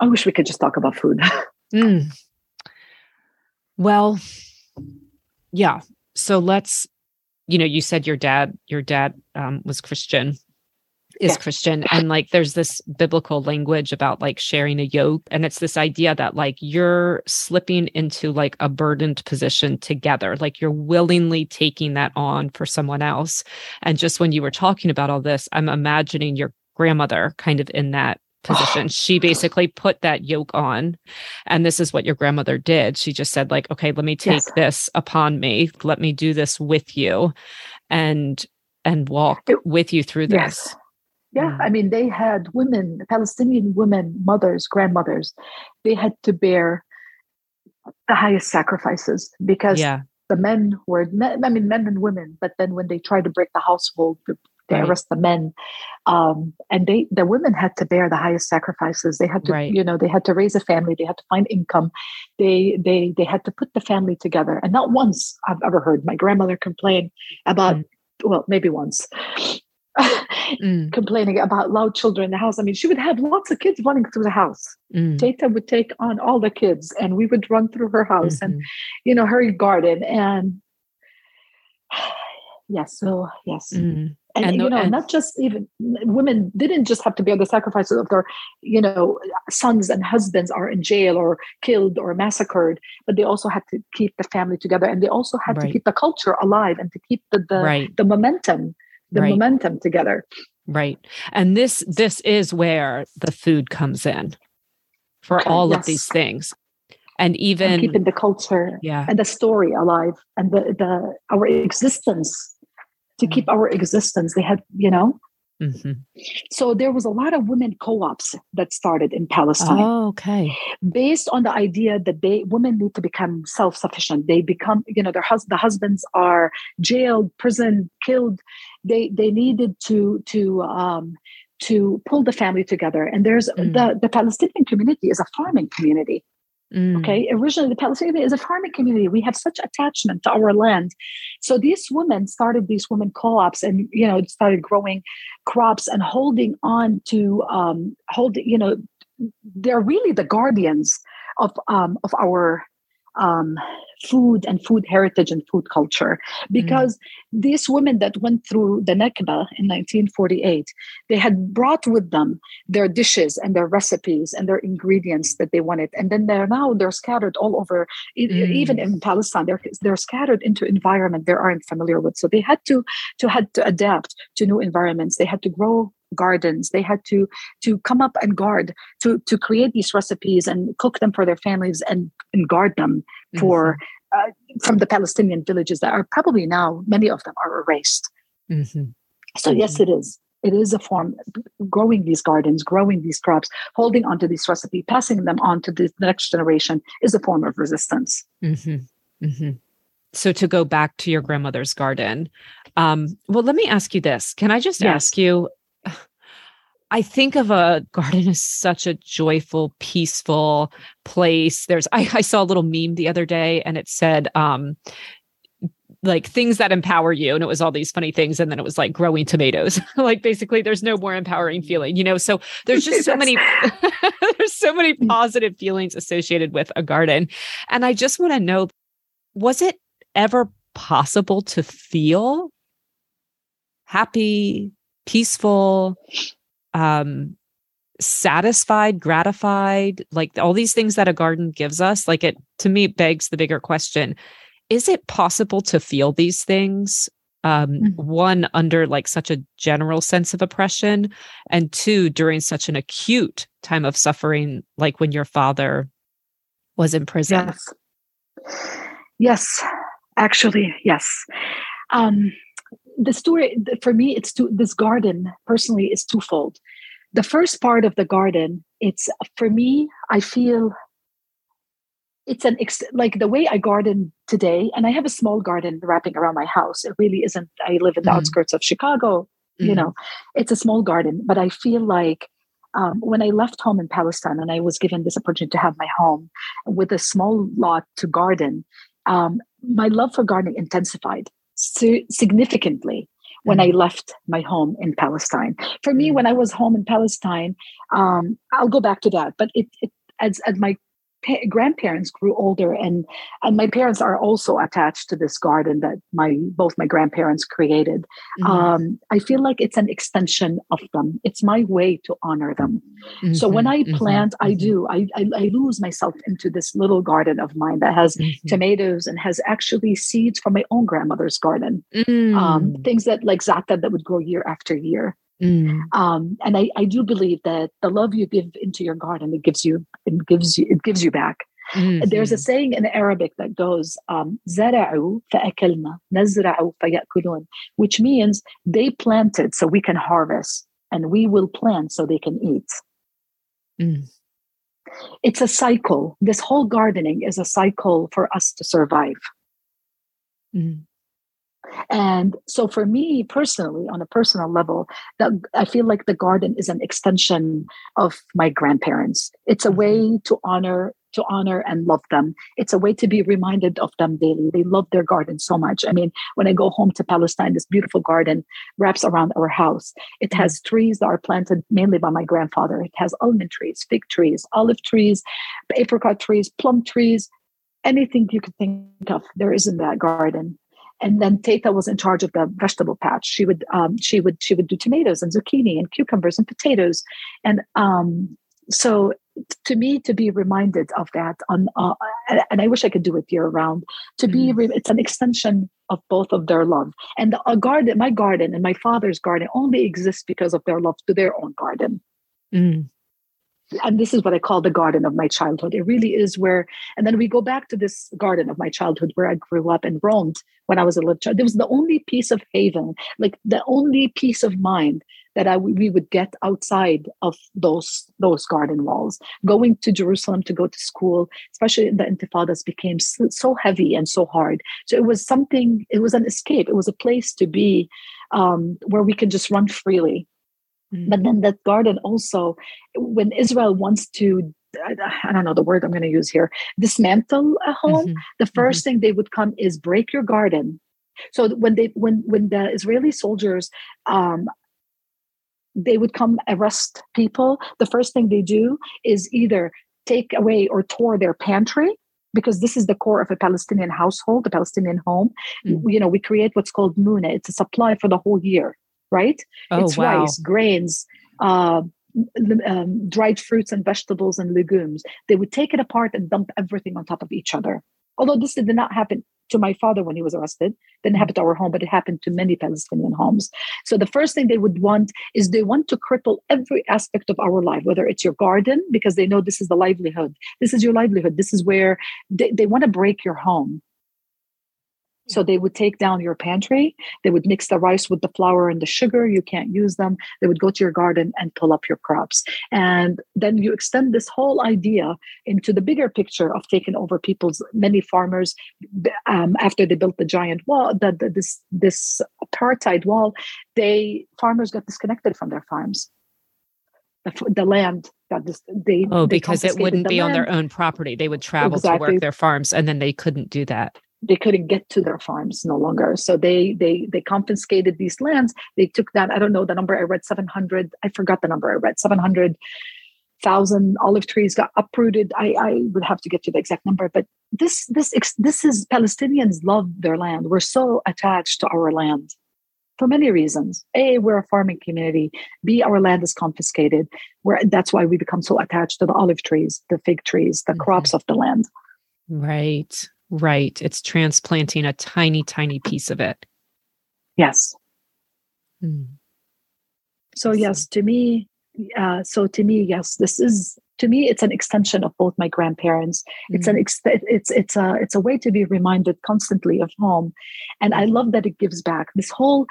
I wish we could just talk about food. mm. Well, yeah. So let's, you know, you said your dad, your dad um, was Christian is yeah. Christian. And like there's this biblical language about like sharing a yoke. And it's this idea that like you're slipping into like a burdened position together, like you're willingly taking that on for someone else. And just when you were talking about all this, I'm imagining your grandmother kind of in that position. she basically put that yoke on. And this is what your grandmother did. She just said, like, okay, let me take yes. this upon me. Let me do this with you and and walk it, with you through this. Yes. Yeah, I mean, they had women, Palestinian women, mothers, grandmothers, they had to bear the highest sacrifices because yeah. the men were, I mean, men and women, but then when they tried to break the household, they right. arrest the men. Um, and they, the women had to bear the highest sacrifices. They had to, right. you know, they had to raise a family. They had to find income. They, they, they had to put the family together. And not once I've ever heard my grandmother complain about, mm. well, maybe once mm. complaining about loud children in the house. I mean, she would have lots of kids running through the house. Mm. Tata would take on all the kids and we would run through her house mm-hmm. and, you know, her garden. And yes, so yes. Mm. And, and, you know, and, not just even women didn't just have to bear the sacrifices of their, you know, sons and husbands are in jail or killed or massacred, but they also had to keep the family together, and they also had right. to keep the culture alive and to keep the the, right. the momentum the right. momentum together right and this this is where the food comes in for okay, all yes. of these things and even and keeping the culture yeah. and the story alive and the the our existence to keep our existence they had you know Mm-hmm. So there was a lot of women co-ops that started in Palestine. Oh, okay. Based on the idea that they women need to become self-sufficient. They become, you know, their hus- the husbands are jailed, prison, killed. They they needed to to um, to pull the family together. And there's mm. the the Palestinian community is a farming community. Mm. Okay. Originally, the Palestinian is a farming community. We have such attachment to our land. So these women started these women co-ops and, you know, started growing crops and holding on to, um, holding, you know, they're really the guardians of, um, of our um, food and food heritage and food culture because mm. these women that went through the Nakba in 1948 they had brought with them their dishes and their recipes and their ingredients that they wanted and then they're now they're scattered all over mm. even in Palestine they're they're scattered into environment they aren't familiar with so they had to to had to adapt to new environments they had to grow gardens they had to to come up and guard to to create these recipes and cook them for their families and, and guard them mm-hmm. Uh, from the palestinian villages that are probably now many of them are erased mm-hmm. so yes it is it is a form growing these gardens growing these crops holding onto this recipe, passing them on to the next generation is a form of resistance mm-hmm. mm-hmm. so to go back to your grandmother's garden um, well let me ask you this can i just yes. ask you I think of a garden as such a joyful, peaceful place. There's I, I saw a little meme the other day and it said, um, like things that empower you. And it was all these funny things. And then it was like growing tomatoes. Like basically there's no more empowering feeling you know? So there's just so many there's so many mm. positive feelings associated with a garden. And i just want to know was it ever possible to feel happy peaceful um satisfied gratified like all these things that a garden gives us like it to me begs the bigger question is it possible to feel these things um mm-hmm. one under like such a general sense of oppression and two during such an acute time of suffering like when your father was in prison yes Yes, actually, yes. Um, the story for me, it's two, this garden personally is twofold. The first part of the garden, it's for me, I feel it's an ex- like the way I garden today, and I have a small garden wrapping around my house. It really isn't. I live in the mm. outskirts of Chicago. Mm. You know, it's a small garden, but I feel like um, when I left home in Palestine and I was given this opportunity to have my home with a small lot to garden, um, my love for gardening intensified significantly when I mm. left my home in Palestine. For me, mm. when I was home in Palestine, um, I'll go back to that, but it, it as, as my pa- grandparents grew older and and my parents are also attached to this garden that my both my grandparents created mm-hmm. um, i feel like it's an extension of them it's my way to honor them mm-hmm. so when i mm-hmm. plant mm-hmm. i do I, I, I lose myself into this little garden of mine that has mm-hmm. tomatoes and has actually seeds from my own grandmother's garden um, mm. things that like za'atar that would grow year after year Mm. Um, and I, I do believe that the love you give into your garden, it gives you, it gives you, it gives you back. Mm-hmm. There's a saying in Arabic that goes, um, which means they planted so we can harvest, and we will plant so they can eat. Mm. It's a cycle. This whole gardening is a cycle for us to survive. Mm. And so for me personally, on a personal level, that I feel like the garden is an extension of my grandparents. It's a mm-hmm. way to honor to honor and love them. It's a way to be reminded of them daily. They love their garden so much. I mean, when I go home to Palestine, this beautiful garden wraps around our house. It mm-hmm. has trees that are planted mainly by my grandfather. It has almond trees, fig trees, olive trees, apricot trees, plum trees, anything you could think of, there is in that garden and then Tata was in charge of the vegetable patch. She would um, she would she would do tomatoes and zucchini and cucumbers and potatoes, and um, so to me to be reminded of that on uh, and I wish I could do it year round. To be mm. it's an extension of both of their love and the a garden. My garden and my father's garden only exists because of their love to their own garden. Mm and this is what I call the garden of my childhood. It really is where, and then we go back to this garden of my childhood where I grew up and roamed when I was a little child. It was the only piece of haven, like the only peace of mind that I we would get outside of those those garden walls. Going to Jerusalem to go to school, especially in the Intifadas, became so, so heavy and so hard. So it was something. It was an escape. It was a place to be um, where we could just run freely Mm-hmm. But then that garden also, when Israel wants to I don't know the word I'm going to use here, dismantle a home, mm-hmm. the 1st mm-hmm. thing they would come is break your garden. So when they when when the Israeli soldiers um, they would come arrest people, the first thing they do is either take away or tore their pantry because this is the core of a Palestinian household, the Palestinian home. Mm-hmm. You know, we create what's called muna. It's a supply for the whole year right? Oh, it's wow. rice, grains, uh, um, dried fruits and vegetables and legumes. They would take it apart and dump everything on top of each other. Although this did not happen to my father when he was arrested, didn't happen to our home, but it happened to many Palestinian homes. So the first thing they would want is they want to cripple every aspect of our life, whether it's your garden, because they know this is the livelihood. This is your livelihood. This is where they, they want to break your home. So they would take down your pantry. They would mix the rice with the flour and the sugar. You can't use them. They would go to your garden and pull up your crops. And then you extend this whole idea into the bigger picture of taking over people's many farmers um, after they built the giant wall, the, the, this this apartheid wall. They farmers got disconnected from their farms. The, the land got this. They oh because it wouldn't be land. on their own property. They would travel exactly. to work their farms, and then they couldn't do that they couldn't get to their farms no longer. So they they they confiscated these lands. They took that i don't know the number i read 700 i forgot the number i read 700 thousand olive trees got uprooted. I, I would have to get to the exact number but this this this is palestinians love their land. We're so attached to our land for many reasons. A we're a farming community. B our land is confiscated. Where that's why we become so attached to the olive trees the fig trees the mm-hmm. crops of the land. Right Right. It's transplanting a tiny, tiny piece of it. Yes. Mm. So, yes, to me, uh, so to me, yes, this is to me it's an extension of both my grandparents mm-hmm. it's an mm. ex- it's it's a it's a way to be reminded constantly of home and i love that it gives back this whole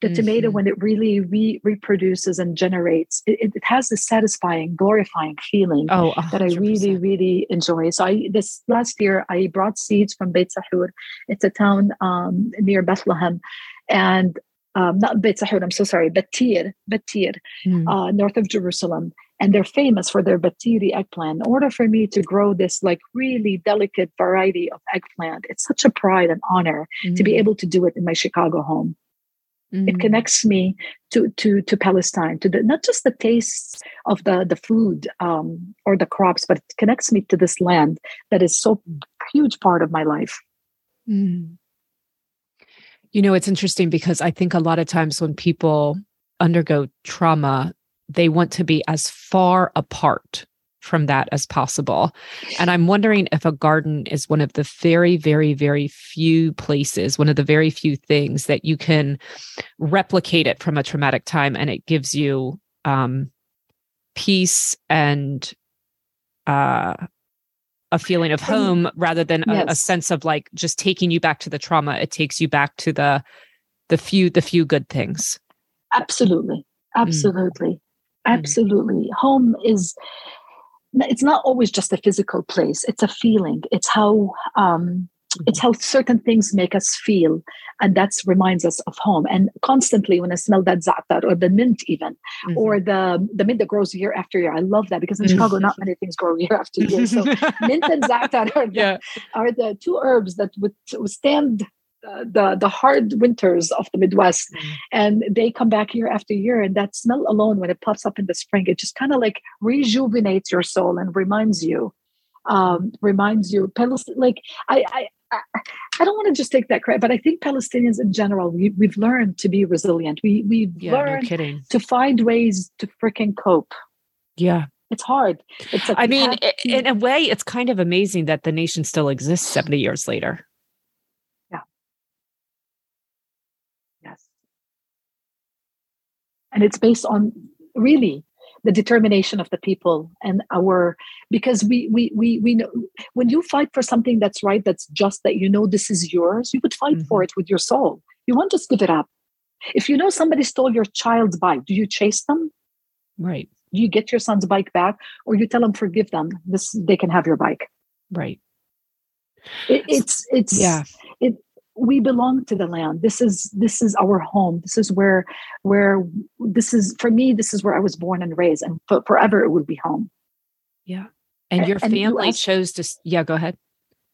the mm-hmm. tomato when it really re- reproduces and generates it, it, has this satisfying glorifying feeling oh, that i really really enjoy so i this last year i brought seeds from beit sahur it's a town um, near bethlehem and um, not Beit Sahur, I'm so sorry, Batir, Batir, mm. uh, north of Jerusalem. And they're famous for their Batiri eggplant. In order for me to grow this like really delicate variety of eggplant, it's such a pride and honor mm. to be hmm. able to do it in my Chicago home. Mm. It connects me to to to Palestine, to the not just the tastes of the the food um, or the crops, but it connects me to this land that is so huge part of my life. Mm. You know, it's interesting because I think a lot of times when people undergo trauma, they want to be as far apart from that as possible. And I'm wondering if a garden is one of the very, very, very few places, one of the very few things that you can replicate it from a traumatic time and it gives you um, peace and uh, a feeling of home rather than yes. a, a, sense of like just taking you back to the trauma it takes you back to the the few the few good things absolutely mm. absolutely mm. absolutely mm. home is it's not always just a physical place it's a feeling it's how um it's mm-hmm. how certain things make us feel and that reminds us of home and constantly when i smell that za'atar or the mint even mm-hmm. or the the mint that grows year after year i love that because in mm-hmm. chicago not many things grow year after year so mint and za'atar are, the, yeah. are the two herbs that would withstand the the hard winters of the Midwest, mm. and they come back year after year. And that smell alone, when it pops up in the spring, it just kind of like rejuvenates your soul and reminds you, um, reminds you. Like I, I, I don't want to just take that credit, but I think Palestinians in general, we, have learned to be resilient. We we've yeah, learned no to find ways to freaking cope. Yeah. It's hard. It's I mean, in a way, it's kind of amazing that the nation still exists 70 years later. Yeah. Yes. And it's based on really the determination of the people and our because we we we we know when you fight for something that's right that's just that you know this is yours you would fight mm-hmm. for it with your soul. You won't just give it up. If you know somebody stole your child's bike do you chase them? Right. You get your son's bike back or you tell them forgive them. This they can have your bike. Right. It, it's it's yeah. it we belong to the land. This is this is our home. This is where where this is for me this is where i was born and raised and for, forever it will be home. Yeah. And your and family you asked, chose to yeah go ahead.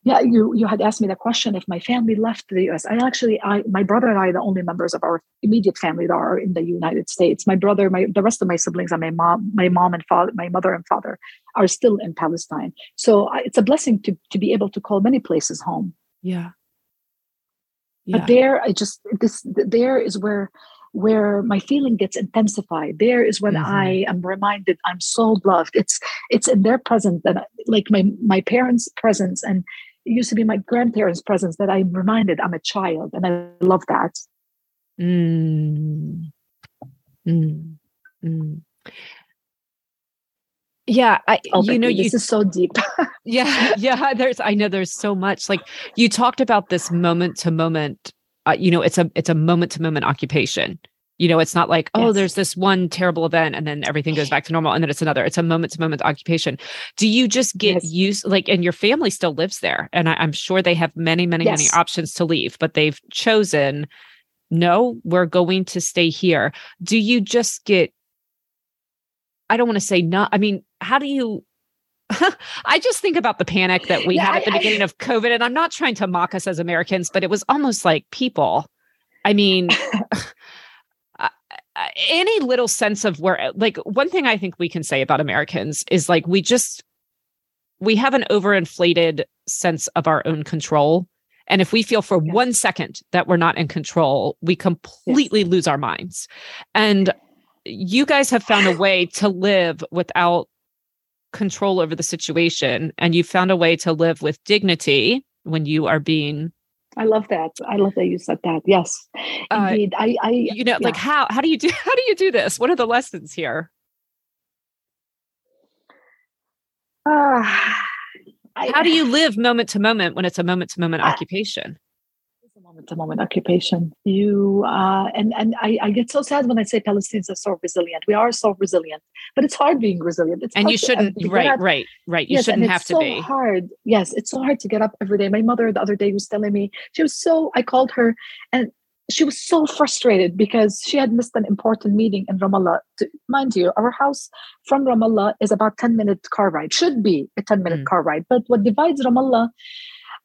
Yeah you you had asked me the question if my family left the us i actually i my brother and i are the only members of our immediate family that are in the united states. My brother my the rest of my siblings and my mom my mom and father my mother and father are still in palestine. So I, it's a blessing to to be able to call many places home. Yeah yeah. but there i just this there is where where my feeling gets intensified there is when mm-hmm. i am reminded i'm so loved it's it's in their presence that I, like my my parents presence and it used to be my grandparents presence that i'm reminded i'm a child and i love that mm. Mm. Mm. Yeah, I, oh, you know, this you, is so deep. yeah, yeah. There's, I know, there's so much. Like you talked about this moment to moment. Uh, you know, it's a it's a moment to moment occupation. You know, it's not like oh, yes. there's this one terrible event and then everything goes back to normal, and then it's another. It's a moment to moment occupation. Do you just get yes. used? Like, and your family still lives there, and I, am sure they have many, many, yes. many options to leave, but they've chosen. No, we're going to stay here. Do you just get I don't want to say not. I mean, how do you? I just think about the panic that we yeah, had at the I, beginning I, of COVID, and I'm not trying to mock us as Americans, but it was almost like people. I mean, any little sense of where, like, one thing I think we can say about Americans is like we just we have an overinflated sense of our own control. And if we feel for yes. one second that we're not in control, we completely yes. lose our minds. And you guys have found a way to live without control over the situation and you found a way to live with dignity when you are being I love that. I love that you said that. Yes, uh, indeed. I, I, you know, yeah. like how how do you do how do you do this? What are the lessons here? Uh, how do you live moment to moment when it's a moment to moment occupation? A moment to moment occupation. You uh, and and I, I, get so sad when I say Palestinians are so resilient. We are so resilient, but it's hard being resilient. It's and you shouldn't. To, right, right, right. You yes, shouldn't have to so be hard. Yes, it's so hard to get up every day. My mother the other day was telling me she was so. I called her and she was so frustrated because she had missed an important meeting in Ramallah. Mind you, our house from Ramallah is about 10 minute car ride, should be a 10 minute mm. car ride. But what divides Ramallah,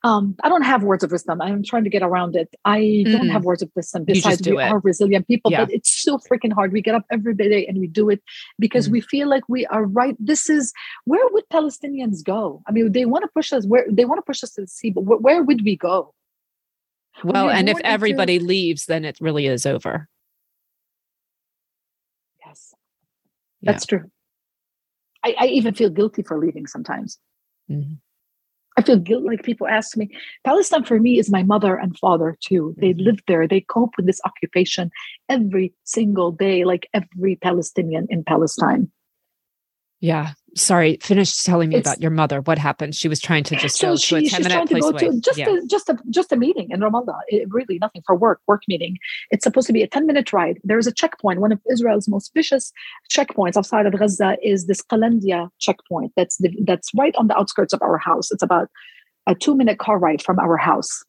um, I don't have words of wisdom. I'm trying to get around it. I mm. don't have words of wisdom besides we it. are resilient people, yeah. but it's so freaking hard. We get up every day and we do it because mm. we feel like we are right. This is where would Palestinians go? I mean, they want to push us where they want to push us to the sea, but where, where would we go? Well, and if everybody to... leaves, then it really is over. Yes, that's true. I, I, even feel guilty for leaving sometimes. Mm-hmm. I feel guilt. Like people ask me, Palestine for me is my mother and father too. They mm-hmm. live there. They cope with this occupation every single day, like every Palestinian in Palestine. Yeah. Sorry, finish telling me it's, about your mother. What happened? She was trying to just so go she, to a 10 minute place away. To just, yeah. a, just, a, just a meeting in Ramallah. It, really nothing for work, work meeting. It's supposed to be a 10 minute ride. There's a checkpoint. One of Israel's most vicious checkpoints outside of Gaza is this Qalandia checkpoint. That's, the, that's right on the outskirts of our house. It's about a two minute car ride from our house.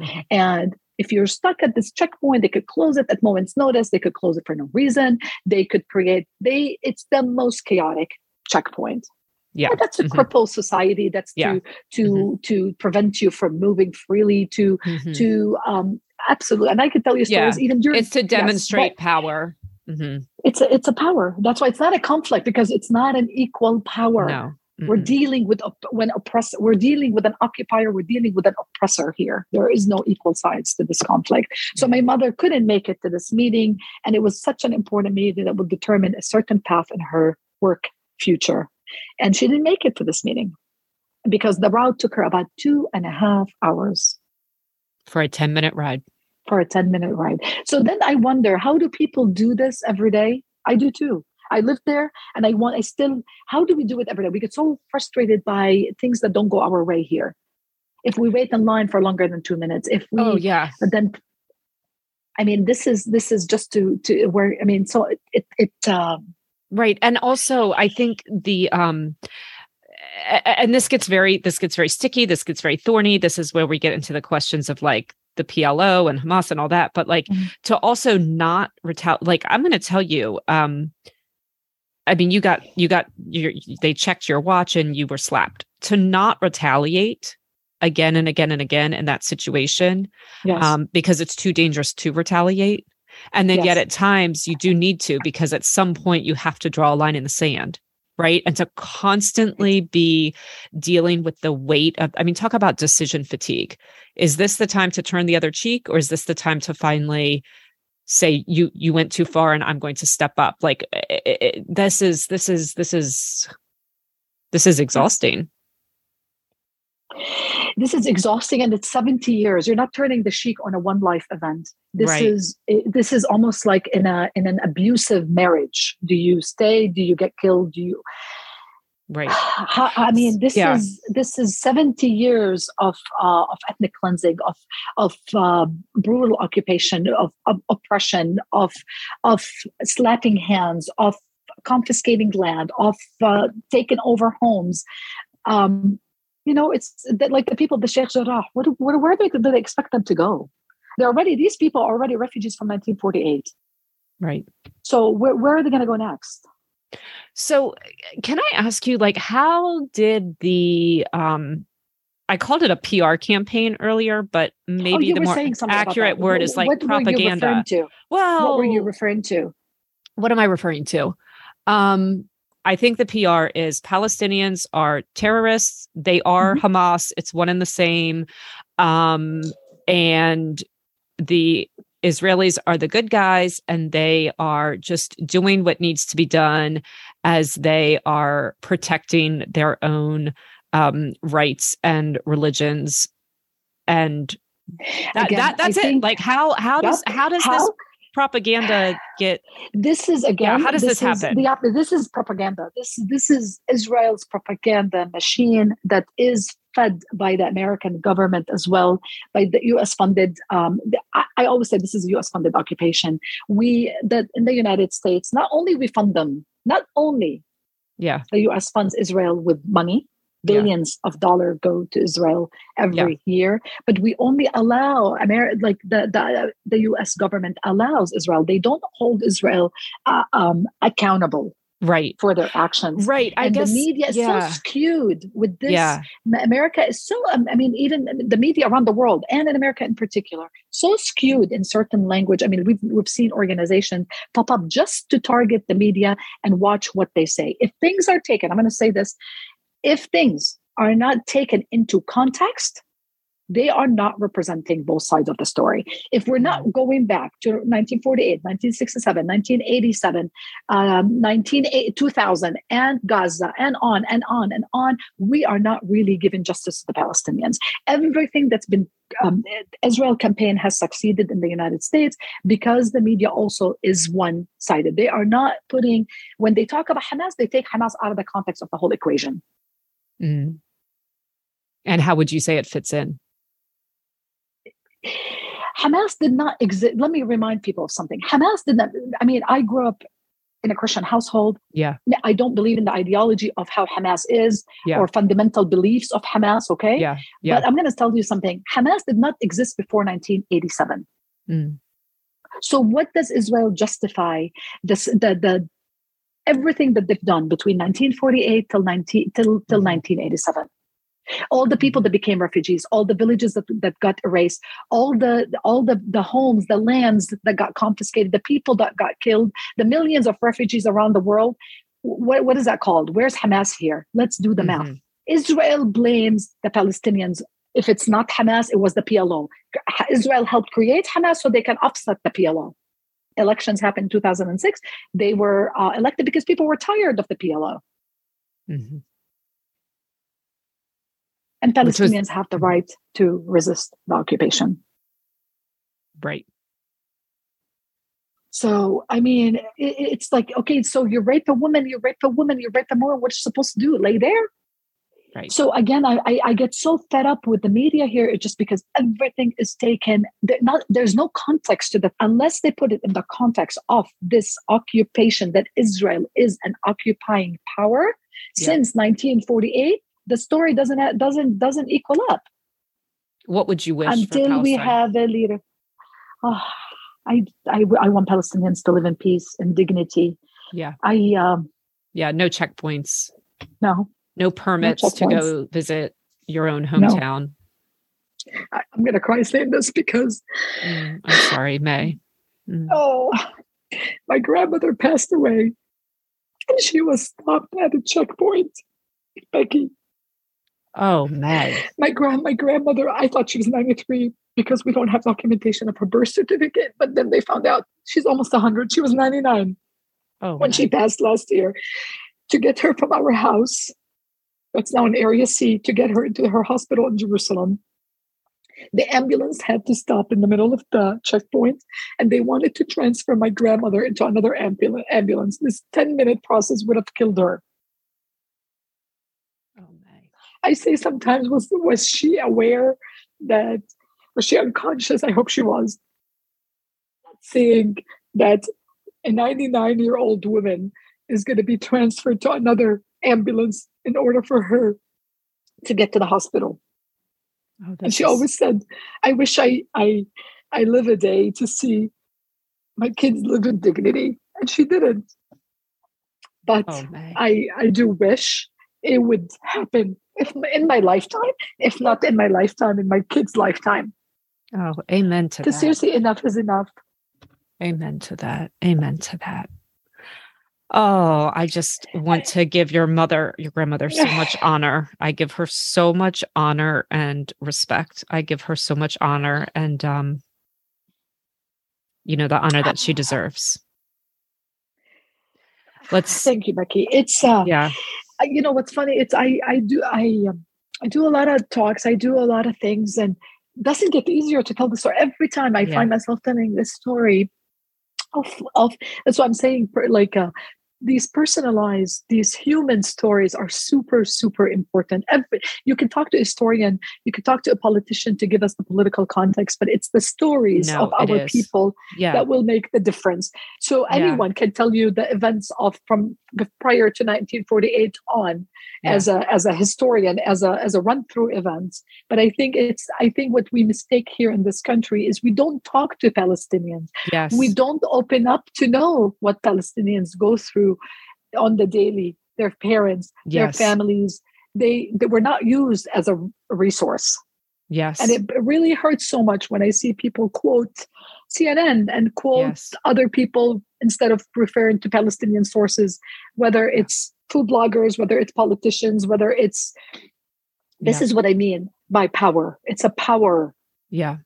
Mm-hmm. And if you're stuck at this checkpoint, they could close it at moment's notice. They could close it for no reason. They could create, they, it's the most chaotic checkpoint. Yeah, but that's a mm-hmm. crippled society. That's yeah. to to mm-hmm. to prevent you from moving freely. To mm-hmm. to um absolutely, and I could tell you stories yeah. even during. It's to demonstrate yes, power. Mm-hmm. It's a it's a power. That's why it's not a conflict because it's not an equal power. No. We're dealing with when oppress. We're dealing with an occupier. We're dealing with an oppressor here. There is no equal sides to this conflict. So my mother couldn't make it to this meeting, and it was such an important meeting that would determine a certain path in her work future. And she didn't make it to this meeting because the route took her about two and a half hours. For a 10 minute ride. For a 10 minute ride. So then I wonder how do people do this every day? I do too. I live there and I want, I still, how do we do it every day? We get so frustrated by things that don't go our way here. If we wait in line for longer than two minutes, if we, oh, yeah. then I mean, this is this is just to to where I mean, so it it, it um, Right. And also I think the um and this gets very this gets very sticky, this gets very thorny. This is where we get into the questions of like the PLO and Hamas and all that, but like mm-hmm. to also not retaliate like I'm going to tell you um I mean you got you got your they checked your watch and you were slapped. To not retaliate again and again and again in that situation yes. um because it's too dangerous to retaliate and then yes. yet at times you do need to because at some point you have to draw a line in the sand right? And to constantly be dealing with the weight of i mean talk about decision fatigue. Is this the time to turn the other cheek or is this the time to finally say you you went too far and i'm going to step up. Like it, it, this is this is this is this is exhausting this is exhausting and it's 70 years. You're not turning the sheik on a one life event. This right. is this is almost like in a in an abusive marriage. Do you stay? Do you get killed? Do you right. I mean this yeah. is this is 70 years of uh, of ethnic cleansing of of uh, brutal occupation of, of oppression of of slapping hands of confiscating land of uh, taking over homes. Um, you know, it's that like the people of the Sheikh Jarrah, what, what, where do they, do they expect them to go? They're already, these people are already refugees from 1948. Right. So where, where are they going to go next? So can I ask you, like, how did the, um, I called it a PR campaign earlier, but oh, maybe oh, the more accurate word is like what propaganda. to Well, what were you referring to? What am I referring to? Um, I think the PR is Palestinians are terrorists. They are mm-hmm. Hamas. It's one and the same. Um, and the Israelis are the good guys and they are just doing what needs to be done as they are protecting their own um, rights and religions. And that, Again, that that's it. Like how how does how does how, this propaganda get? This is again. Yeah, how does this, this happen? The, this is propaganda. This this is Israel's propaganda machine that is fed by the American government as well, by the U.S. funded. Um, the, I, I, always say this is a U.S. funded occupation. We that in the United States, not only we fund them, not only yeah, the U.S. funds Israel with money, billions yeah. of dollars go to Israel every yeah. year, but we only allow America, like the, the the U.S. government allows Israel. They don't hold Israel uh, um, accountable right for their actions right i and guess the media is yeah. so skewed with this yeah. america is so um, i mean even the media around the world and in america in particular so skewed in certain language i mean we've, we've seen organizations pop up just to target the media and watch what they say if things are taken i'm going to say this if things are not taken into context, they are not representing both sides of the story. If we're not mm-hmm. going back to 1948, 1967, 1987, um, 19, 2000, and Gaza, and on and on and on, we are not really giving justice to the Palestinians. Everything that's been um, Israel campaign has succeeded in the United States because the media also is one sided. They are not putting, when they talk about Hamas, they take Hamas out of the context of the whole equation. Mm. And how would you say it fits in? Hamas did not exist. Let me remind people of something. Hamas did not, I mean, I grew up in a Christian household. Yeah. I don't believe in the ideology of how Hamas is yeah. or fundamental beliefs of Hamas, okay? Yeah. yeah. But I'm going to tell you something. Hamas did not exist before 1987. Mm. So what does Israel justify this the the everything that they've done between 1948 till 19 till, till 1987 mm-hmm. all the people that became refugees all the villages that, that got erased all the all the the homes the lands that got confiscated the people that got killed the millions of refugees around the world. What, what is that called? Where's hamas here? Let's do the mm-hmm. math israel blames the palestinians. If it's not hamas it was the plo israel helped create hamas so they can offset the plo elections happened in 2006, they were uh, elected because people were tired of the PLO. Mm-hmm. And Palestinians was, have the right to resist the occupation. Right. So, I mean, it, it's like, okay, so you rape a woman, you rape a woman, you rape a woman. What you supposed to do? Lay there? Right. So again, I, I, I get so fed up with the media here, just because everything is taken. Not there's no context to that unless they put it in the context of this occupation that Israel is an occupying power yeah. since 1948. The story doesn't doesn't doesn't equal up. What would you wish until we have a leader? Oh, I, I I want Palestinians to live in peace and dignity. Yeah. I um. Yeah. No checkpoints. No no permits no to go visit your own hometown. No. I, am going to cry saying this because mm, I'm sorry, Mai. Mm. Oh, my grandmother passed away and she was stopped at a checkpoint. Becky. Oh, Mai. My grand my grandmother, I thought she was 93 because we don't have documentation of her birth certificate, but then they found out she's almost 100. She was 99 oh, when she passed last year. To get her from our house that's now in Area C, to get her into her hospital in Jerusalem. The ambulance had to stop in the middle of the checkpoint and they wanted to transfer my grandmother into another ambulance. This 10 minute process would have killed her. Oh, my. I say sometimes, was, was she aware that, was she unconscious? I hope she was. Seeing that a 99 year old woman is going to be transferred to another ambulance in order for her to get to the hospital. Oh, and she always said, "I wish I I I live a day to see my kids live in dignity," and she didn't. But oh, I I do wish it would happen if in my lifetime, if not in my lifetime, in my kids' lifetime. Oh, amen to that. Seriously, enough is enough. Amen to that. Amen to that. Oh, I just want to give your mother, your grandmother, so much honor. I give her so much honor and respect. I give her so much honor and, um, you know, the honor that she deserves. Let's thank you, Becky. It's uh, yeah. You know what's funny? It's I I do I um, I do a lot of talks. I do a lot of things, and doesn't get easier to tell the story every time. I yeah. find myself telling this story of, of that's what i'm saying like uh, these personalized these human stories are super super important. Every, you can talk to a historian you can talk to a politician to give us the political context but it's the stories no, of our people yeah. that will make the difference. So anyone yeah. can tell you the events of from prior to 1948 on yeah. as a as a historian as a as a run through events but i think it's i think what we mistake here in this country is we don't talk to palestinians. Yes. We don't open up to know what palestinians go through on the daily their parents yes. their families they they were not used as a resource yes and it really hurts so much when i see people quote cnn and quote yes. other people instead of referring to palestinian sources whether it's food bloggers, whether it's politicians, whether it's this yeah. is what I mean by power. It's a power. Yeah.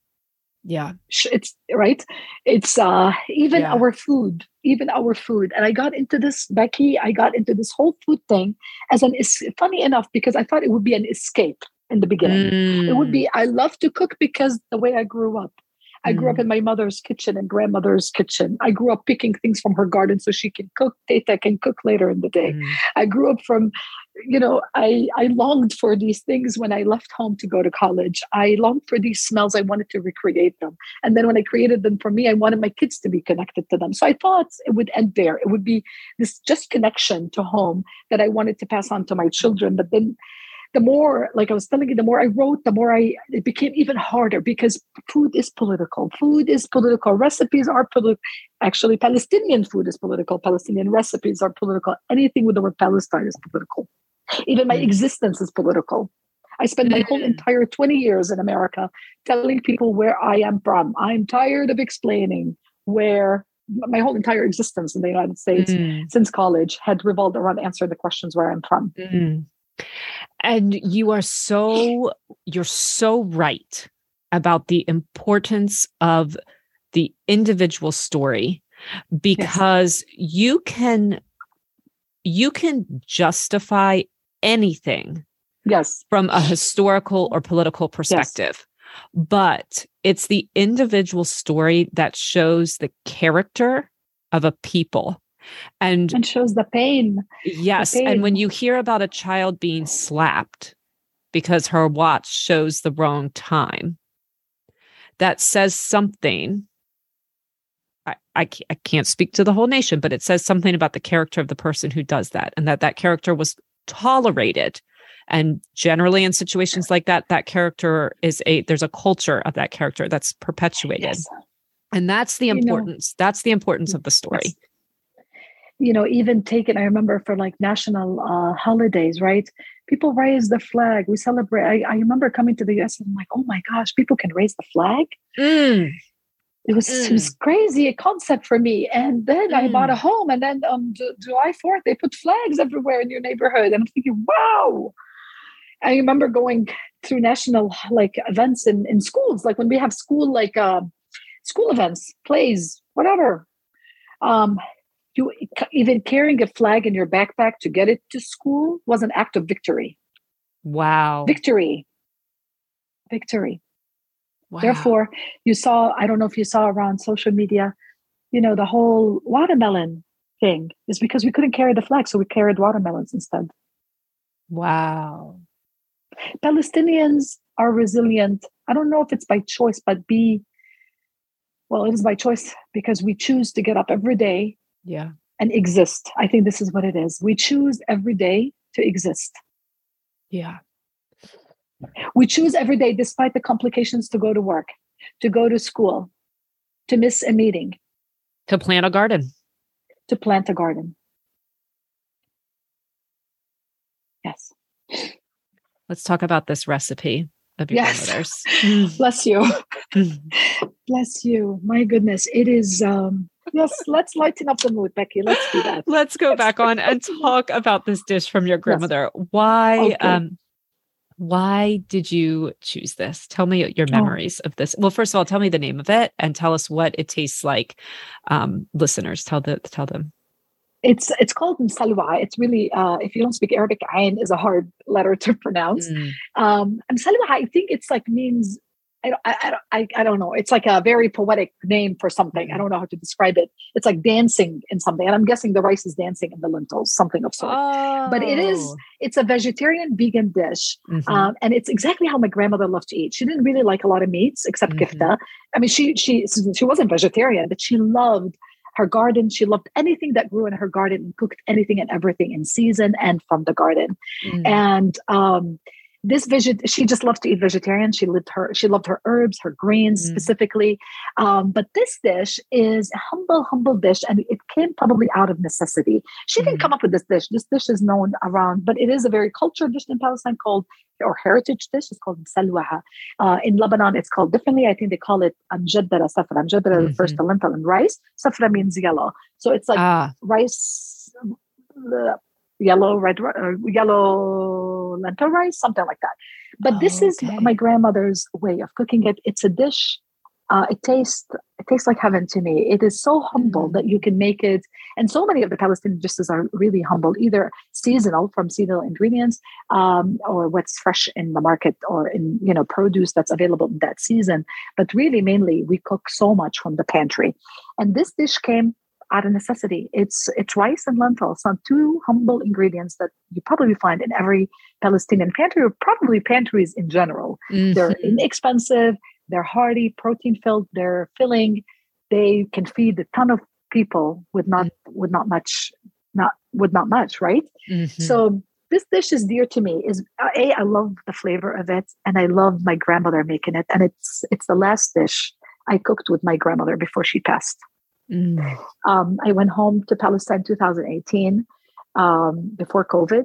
Yeah. It's right. It's uh even yeah. our food, even our food. And I got into this, Becky, I got into this whole food thing as an is funny enough because I thought it would be an escape in the beginning. Mm. It would be I love to cook because the way I grew up. I grew up mm. in my mother's kitchen and grandmother's kitchen. I grew up picking things from her garden so she can cook. Teta can cook later in the day. Mm. I grew up from, you know, I, I longed for these things when I left home to go to college. I longed for these smells. I wanted to recreate them. And then when I created them for me, I wanted my kids to be connected to them. So I thought it would end there. It would be this just connection to home that I wanted to pass on to my children. But then the more, like I was telling you, the more I wrote, the more I it became even harder because food is political. Food is political. Recipes are political. Actually, Palestinian food is political. Palestinian recipes are political. Anything with the word Palestine is political. Even my mm. existence is political. I spent my whole entire 20 years in America telling people where I am from. I'm tired of explaining where my whole entire existence in the United States mm. since college had revolved around answering the questions where I'm from. Mm. And you are so, you're so right about the importance of the individual story because yes. you can you can justify anything yes from a historical or political perspective yes. but it's the individual story that shows the character of a people and and shows the pain yes the pain. and when you hear about a child being slapped because her watch shows the wrong time that says something I, I, I can't speak to the whole nation but it says something about the character of the person who does that and that that character was tolerated and generally in situations like that that character is a there's a culture of that character that's perpetuated yes. and that's the importance you know, that's the importance of the story you know, even taken, I remember for like national uh, holidays, right? People raise the flag. We celebrate. I, I, remember coming to the US and I'm like, oh my gosh, people can raise the flag. Mm. It was mm. it was crazy a concept for me. And then mm. I bought a mm. home, and then on July 4th, they put flags everywhere in your neighborhood. And I'm thinking, wow. I remember going through national like events in, in schools, like when we have school like uh, school events, plays, whatever. Um, you even carrying a flag in your backpack to get it to school was an act of victory. Wow. Victory. Victory. Wow. Therefore, you saw, I don't know if you saw around social media, you know, the whole watermelon thing is because we couldn't carry the flag, so we carried watermelons instead. Wow. Palestinians are resilient. I don't know if it's by choice, but be, well, it is by choice because we choose to get up every day yeah and exist i think this is what it is we choose every day to exist yeah we choose every day despite the complications to go to work to go to school to miss a meeting to plant a garden to plant a garden yes let's talk about this recipe of your yes. bless you bless you my goodness it is um yes, let's lighten up the mood, Becky. Let's do that. Let's go back on and talk about this dish from your grandmother. Yes. Why okay. um why did you choose this? Tell me your oh. memories oh. of this. Well, first of all, tell me the name of it and tell us what it tastes like. Um, listeners, tell the tell them. It's it's called msalwa. It's really uh, if you don't speak Arabic, ayn is a hard letter to pronounce. Mm. Um, msalwa, I think it's like means I, I, I, I don't know. It's like a very poetic name for something. I mm-hmm. don't know how to describe it. It's like dancing in something. And I'm guessing the rice is dancing in the lentils, something of sort. Oh. But it is, oh. it's a vegetarian vegan dish. Mm-hmm. Um, and it's exactly how my grandmother loved to eat. She didn't really like a lot of meats except mm-hmm. kifta. I mean, she, she, she wasn't vegetarian, but she loved her garden. She loved anything that grew in her garden and cooked anything and everything in season and from the garden. Mm. And, um, this vision she just loves to eat vegetarian she lived her she loved her herbs her greens mm. specifically um, but this dish is a humble humble dish and it came probably out of necessity she mm. didn't come up with this dish this dish is known around but it is a very cultural dish in palestine called or heritage dish is called salwaha. Uh, in Lebanon, it's called differently. I think they call it amjaddara safra. Amjaddara mm-hmm. refers to lentil and rice. Safra means yellow. So it's like ah. rice, uh, yellow, red, uh, yellow lentil rice, something like that. But oh, this is okay. my grandmother's way of cooking it. It's a dish. Uh, it tastes it tastes like heaven to me. It is so humble mm. that you can make it, and so many of the Palestinian dishes are really humble, either seasonal from seasonal ingredients, um, or what's fresh in the market, or in you know produce that's available in that season. But really, mainly we cook so much from the pantry, and this dish came out of necessity. It's it's rice and lentils, some two humble ingredients that you probably find in every Palestinian pantry or probably pantries in general. Mm-hmm. They're inexpensive, they're hearty, protein filled, they're filling. They can feed a ton of people with not mm-hmm. with not much not with not much, right? Mm-hmm. So this dish is dear to me is a i love the flavor of it and i love my grandmother making it and it's it's the last dish i cooked with my grandmother before she passed Mm. Um, I went home to Palestine 2018 um, before COVID.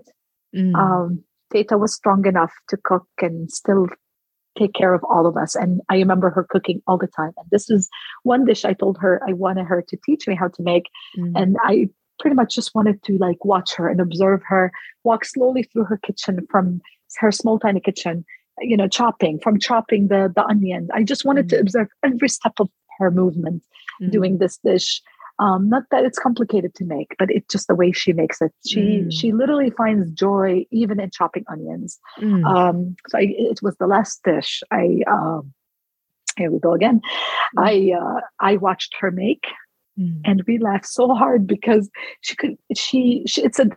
Mm. Um, Teta was strong enough to cook and still take care of all of us. And I remember her cooking all the time. And this is one dish I told her I wanted her to teach me how to make. Mm. And I pretty much just wanted to like watch her and observe her walk slowly through her kitchen from her small tiny kitchen you know chopping from chopping the the onion i just wanted mm. to observe every step of her movement mm-hmm. doing this dish. Um, not that it's complicated to make, but it's just the way she makes it. She mm. she literally finds joy even in chopping onions. Mm. Um, so I, it was the last dish. I um, here we go again. Mm. I uh, I watched her make, mm. and we laughed so hard because she could she, she it's a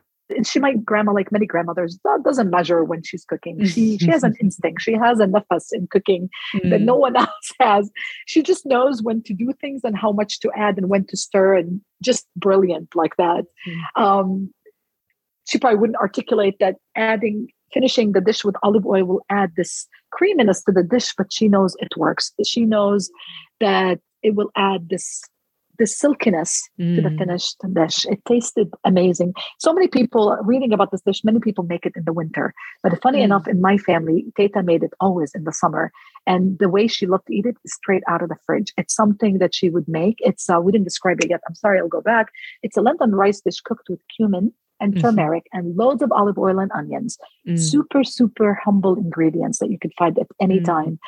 she my grandma like many grandmothers doesn't measure when she's cooking she she has an instinct she has a nafas in cooking mm. that no mm. one else has she just knows when to do things and how much to add and when to stir and just brilliant like that mm. um, she probably wouldn't articulate that adding finishing the dish with olive oil will add this creaminess to the dish but she knows it works she knows that it will add this the silkiness mm. to the mm. finished dish. It tasted amazing. So many people reading about this dish, many people make it in the winter. But funny mm. enough, in my family, Teta made it always in the summer. And the way she loved to eat it is straight out of the fridge. It's something that she would make. It's uh, we didn't describe it yet. I'm sorry, I'll go back. It's a lentil rice dish cooked with cumin and mm-hmm. turmeric and loads of olive oil and onions. Mm. Super, super humble ingredients that you could find at any mm. time.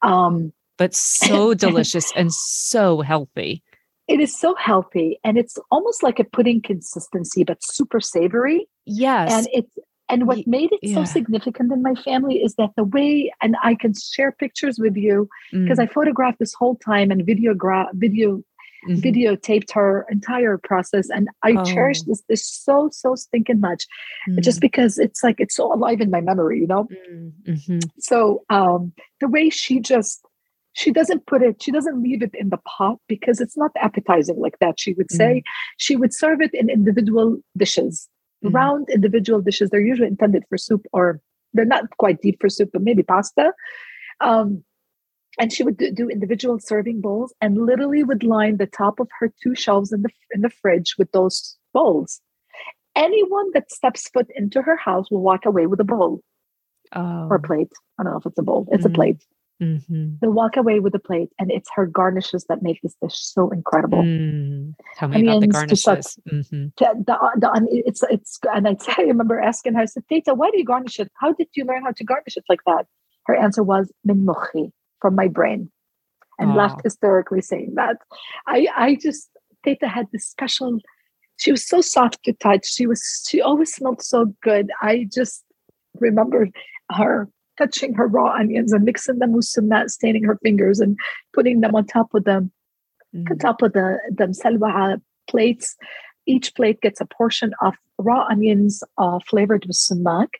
Um, but so delicious and so healthy it is so healthy and it's almost like a pudding consistency but super savory yes and it's and what made it yeah. so significant in my family is that the way and i can share pictures with you because mm. i photographed this whole time and videogra- video mm-hmm. videotaped her entire process and i oh. cherish this this so so stinking much mm. just because it's like it's so alive in my memory you know mm, mm-hmm. so um the way she just she doesn't put it she doesn't leave it in the pot because it's not appetizing like that she would say mm. she would serve it in individual dishes mm. round individual dishes they're usually intended for soup or they're not quite deep for soup but maybe pasta um, and she would do, individual serving bowls and literally would line the top of her two shelves in the in the fridge with those bowls anyone that steps foot into her house will walk away with a bowl oh. or a plate i don't know if it's a bowl it's mm. a plate Mm-hmm. They'll walk away with the plate, and it's her garnishes that make this dish so incredible. Mm. Tell me Onions about the garnishes. Mm-hmm. the, the, it's it's and I, I remember asking her, I said, "Teta, why do you garnish it? How did you learn how to garnish it like that?" Her answer was "min mukhi," from my brain, and laughed hysterically, saying that. I I just Teta had this special. She was so soft to touch. She was she always smelled so good. I just remember her touching her raw onions and mixing them with sumac, staining her fingers and putting them on top of them, mm. on top of the the salwa plates. Each plate gets a portion of raw onions uh, flavored with sumac.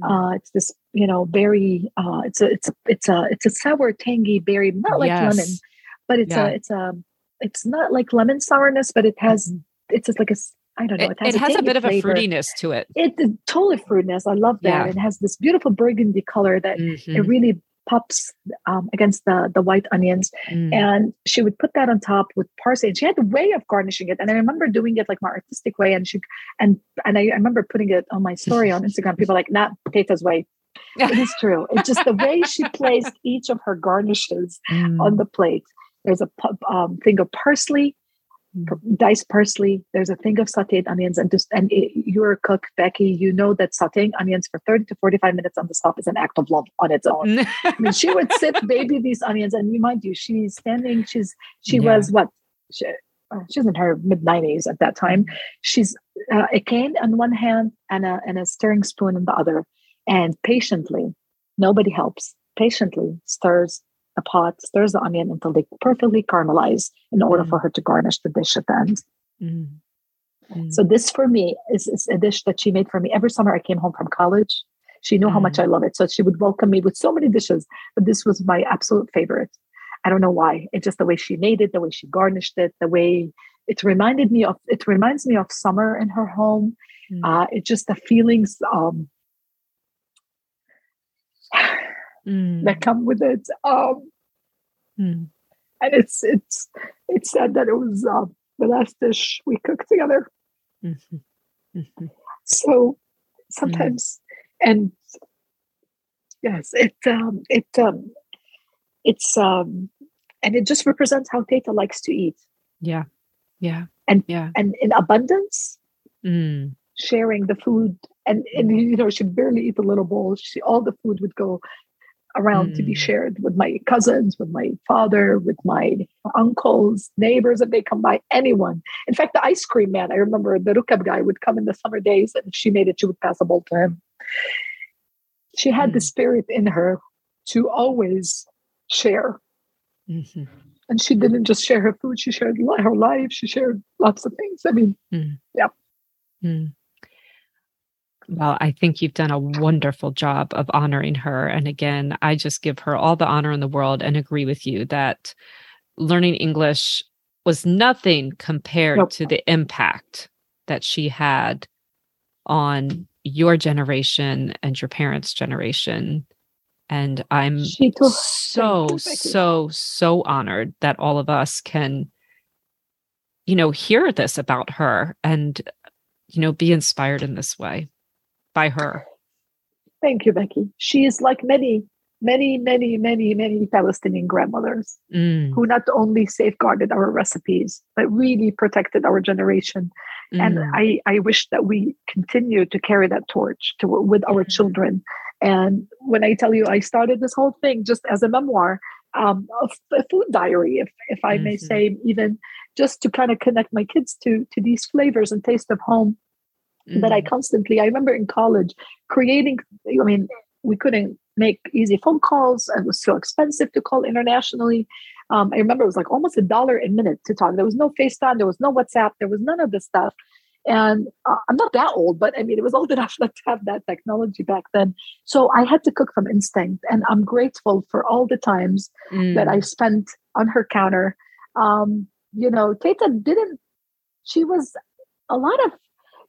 Mm. Uh, it's this, you know, berry. Uh, it's a, it's a, it's a, it's a sour, tangy berry, not like yes. lemon, but it's yeah. a, it's a, it's not like lemon sourness, but it has, mm-hmm. it's just like a I don't know. It has, it, it has a, bit flavor. of a fruitiness to it. It totally fruitiness. I love that. Yeah. It has this beautiful burgundy color that mm-hmm. it really pops um, against the the white onions. Mm. And she would put that on top with parsley. And she had a way of garnishing it. And I remember doing it like my artistic way. And she and and I, I remember putting it on my story on Instagram. People like, not potatoes way. it is true. It's just the way she placed each of her garnishes mm. on the plate. There's a um, thing of parsley, diced parsley. There's a thing of sautéed onions, and just and it, you're a cook, Becky. You know that sautéing onions for 30 to 45 minutes on the stove is an act of love on its own. I mean, she would sit, baby these onions, and you mind you, she's standing. She's she yeah. was what. She, uh, she's in her mid 90s at that time. She's uh, a cane on one hand and a, and a stirring spoon in the other, and patiently, nobody helps, patiently stirs a pot, stirs the onion until they perfectly caramelize in order mm. for her to garnish the dish at the end. Mm. Mm. So this for me is, is, a dish that she made for me every summer I came home from college. She knew how much I mm. love it. So she would welcome me with so many dishes, but this was my absolute favorite. I don't know why. It's just the way she made it, the way she garnished it, the way it reminded me of it reminds me of summer in her home. Mm. Uh, it's just the feelings um, mm. that come with it. Um, mm. And it's it's it's said that it was uh, the last dish we cooked together. Mm-hmm. Mm-hmm. So sometimes, mm. and yes, it um, it um, it's um, and it just represents how Teta likes to eat. Yeah, yeah, and yeah, and in abundance. Mm. Sharing the food, and and you know she barely eat a little bowl. She all the food would go around mm. to be hmm. shared with my cousins, with my father, with my uncles, neighbors, if they come by, anyone. In fact, the ice cream man, I remember the Rukab guy would come in the summer days and if she made it, she would pass a bowl to him. She had mm. the hmm. spirit in her to always share. Mm-hmm. And she didn't just share her food, she shared her life, she shared lots of things. I mean, mm. yeah. Hmm. Well, I think you've done a wonderful job of honoring her. And again, I just give her all the honor in the world and agree with you that learning English was nothing compared nope. to the impact that she had on your generation and your parents' generation. And I'm so, so, so honored that all of us can, you know, hear this about her and, you know, be inspired in this way by her. Thank you, Becky. She is like many, many, many, many, many Palestinian grandmothers mm. who not only safeguarded our recipes, but really protected our generation. Mm. And I, I wish that we continue to carry that torch to, with our mm. children. And when I tell you, I started this whole thing just as a memoir, um, a food diary, if, if I mm-hmm. may say, even just to kind of connect my kids to, to these flavors and taste of home mm-hmm. that I mm. constantly, I remember in college creating, I mean, we couldn't make easy phone calls. It was so expensive to call internationally. Um, I remember it was like almost a dollar a minute to talk. There was no FaceTime, there was no WhatsApp, there was none of this stuff. And uh, I'm not that old, but I mean, it was old enough not to have that technology back then. So I had to cook from instinct. And I'm grateful for all the times mm. that I spent on her counter. Um, you know, Teta didn't, she was a lot of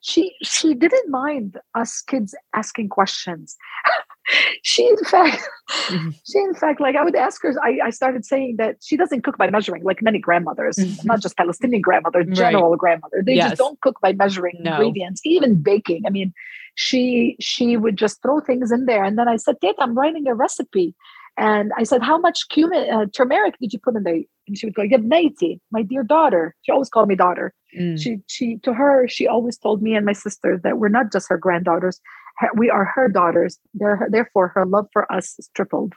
she she didn't mind us kids asking questions she in fact mm-hmm. she in fact like i would ask her I, I started saying that she doesn't cook by measuring like many grandmothers mm-hmm. not just palestinian grandmother general right. grandmother they yes. just don't cook by measuring no. ingredients even baking i mean she she would just throw things in there and then i said Tate, i'm writing a recipe and I said, How much cumin, uh, turmeric did you put in there? And she would go, Yabnaiti, my dear daughter. She always called me daughter. Mm. She, she, to her, she always told me and my sister that we're not just her granddaughters, we are her daughters. Therefore, her love for us is tripled.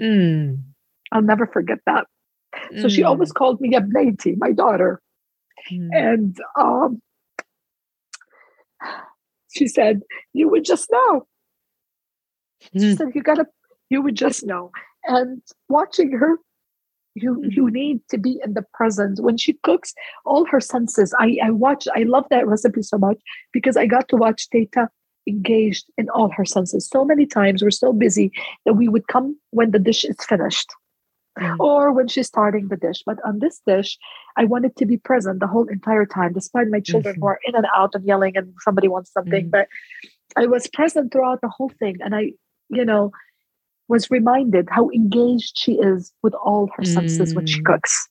Mm. I'll never forget that. Mm. So she mm. always called me Yabnaiti, my daughter. Mm. And um, she said, You would just know. She mm. said, You got to You would just know. And watching her, you mm-hmm. you need to be in the present when she cooks. All her senses. I I watch. I love that recipe so much because I got to watch Teta engaged in all her senses. So many times we're so busy that we would come when the dish is finished mm. or when she's starting the dish. But on this dish, I wanted to be present the whole entire time, despite my children mm-hmm. who are in and out and yelling and somebody wants something. Mm. But I was present throughout the whole thing. And I, you know, was reminded how engaged she is with all her senses when she mm. cooks.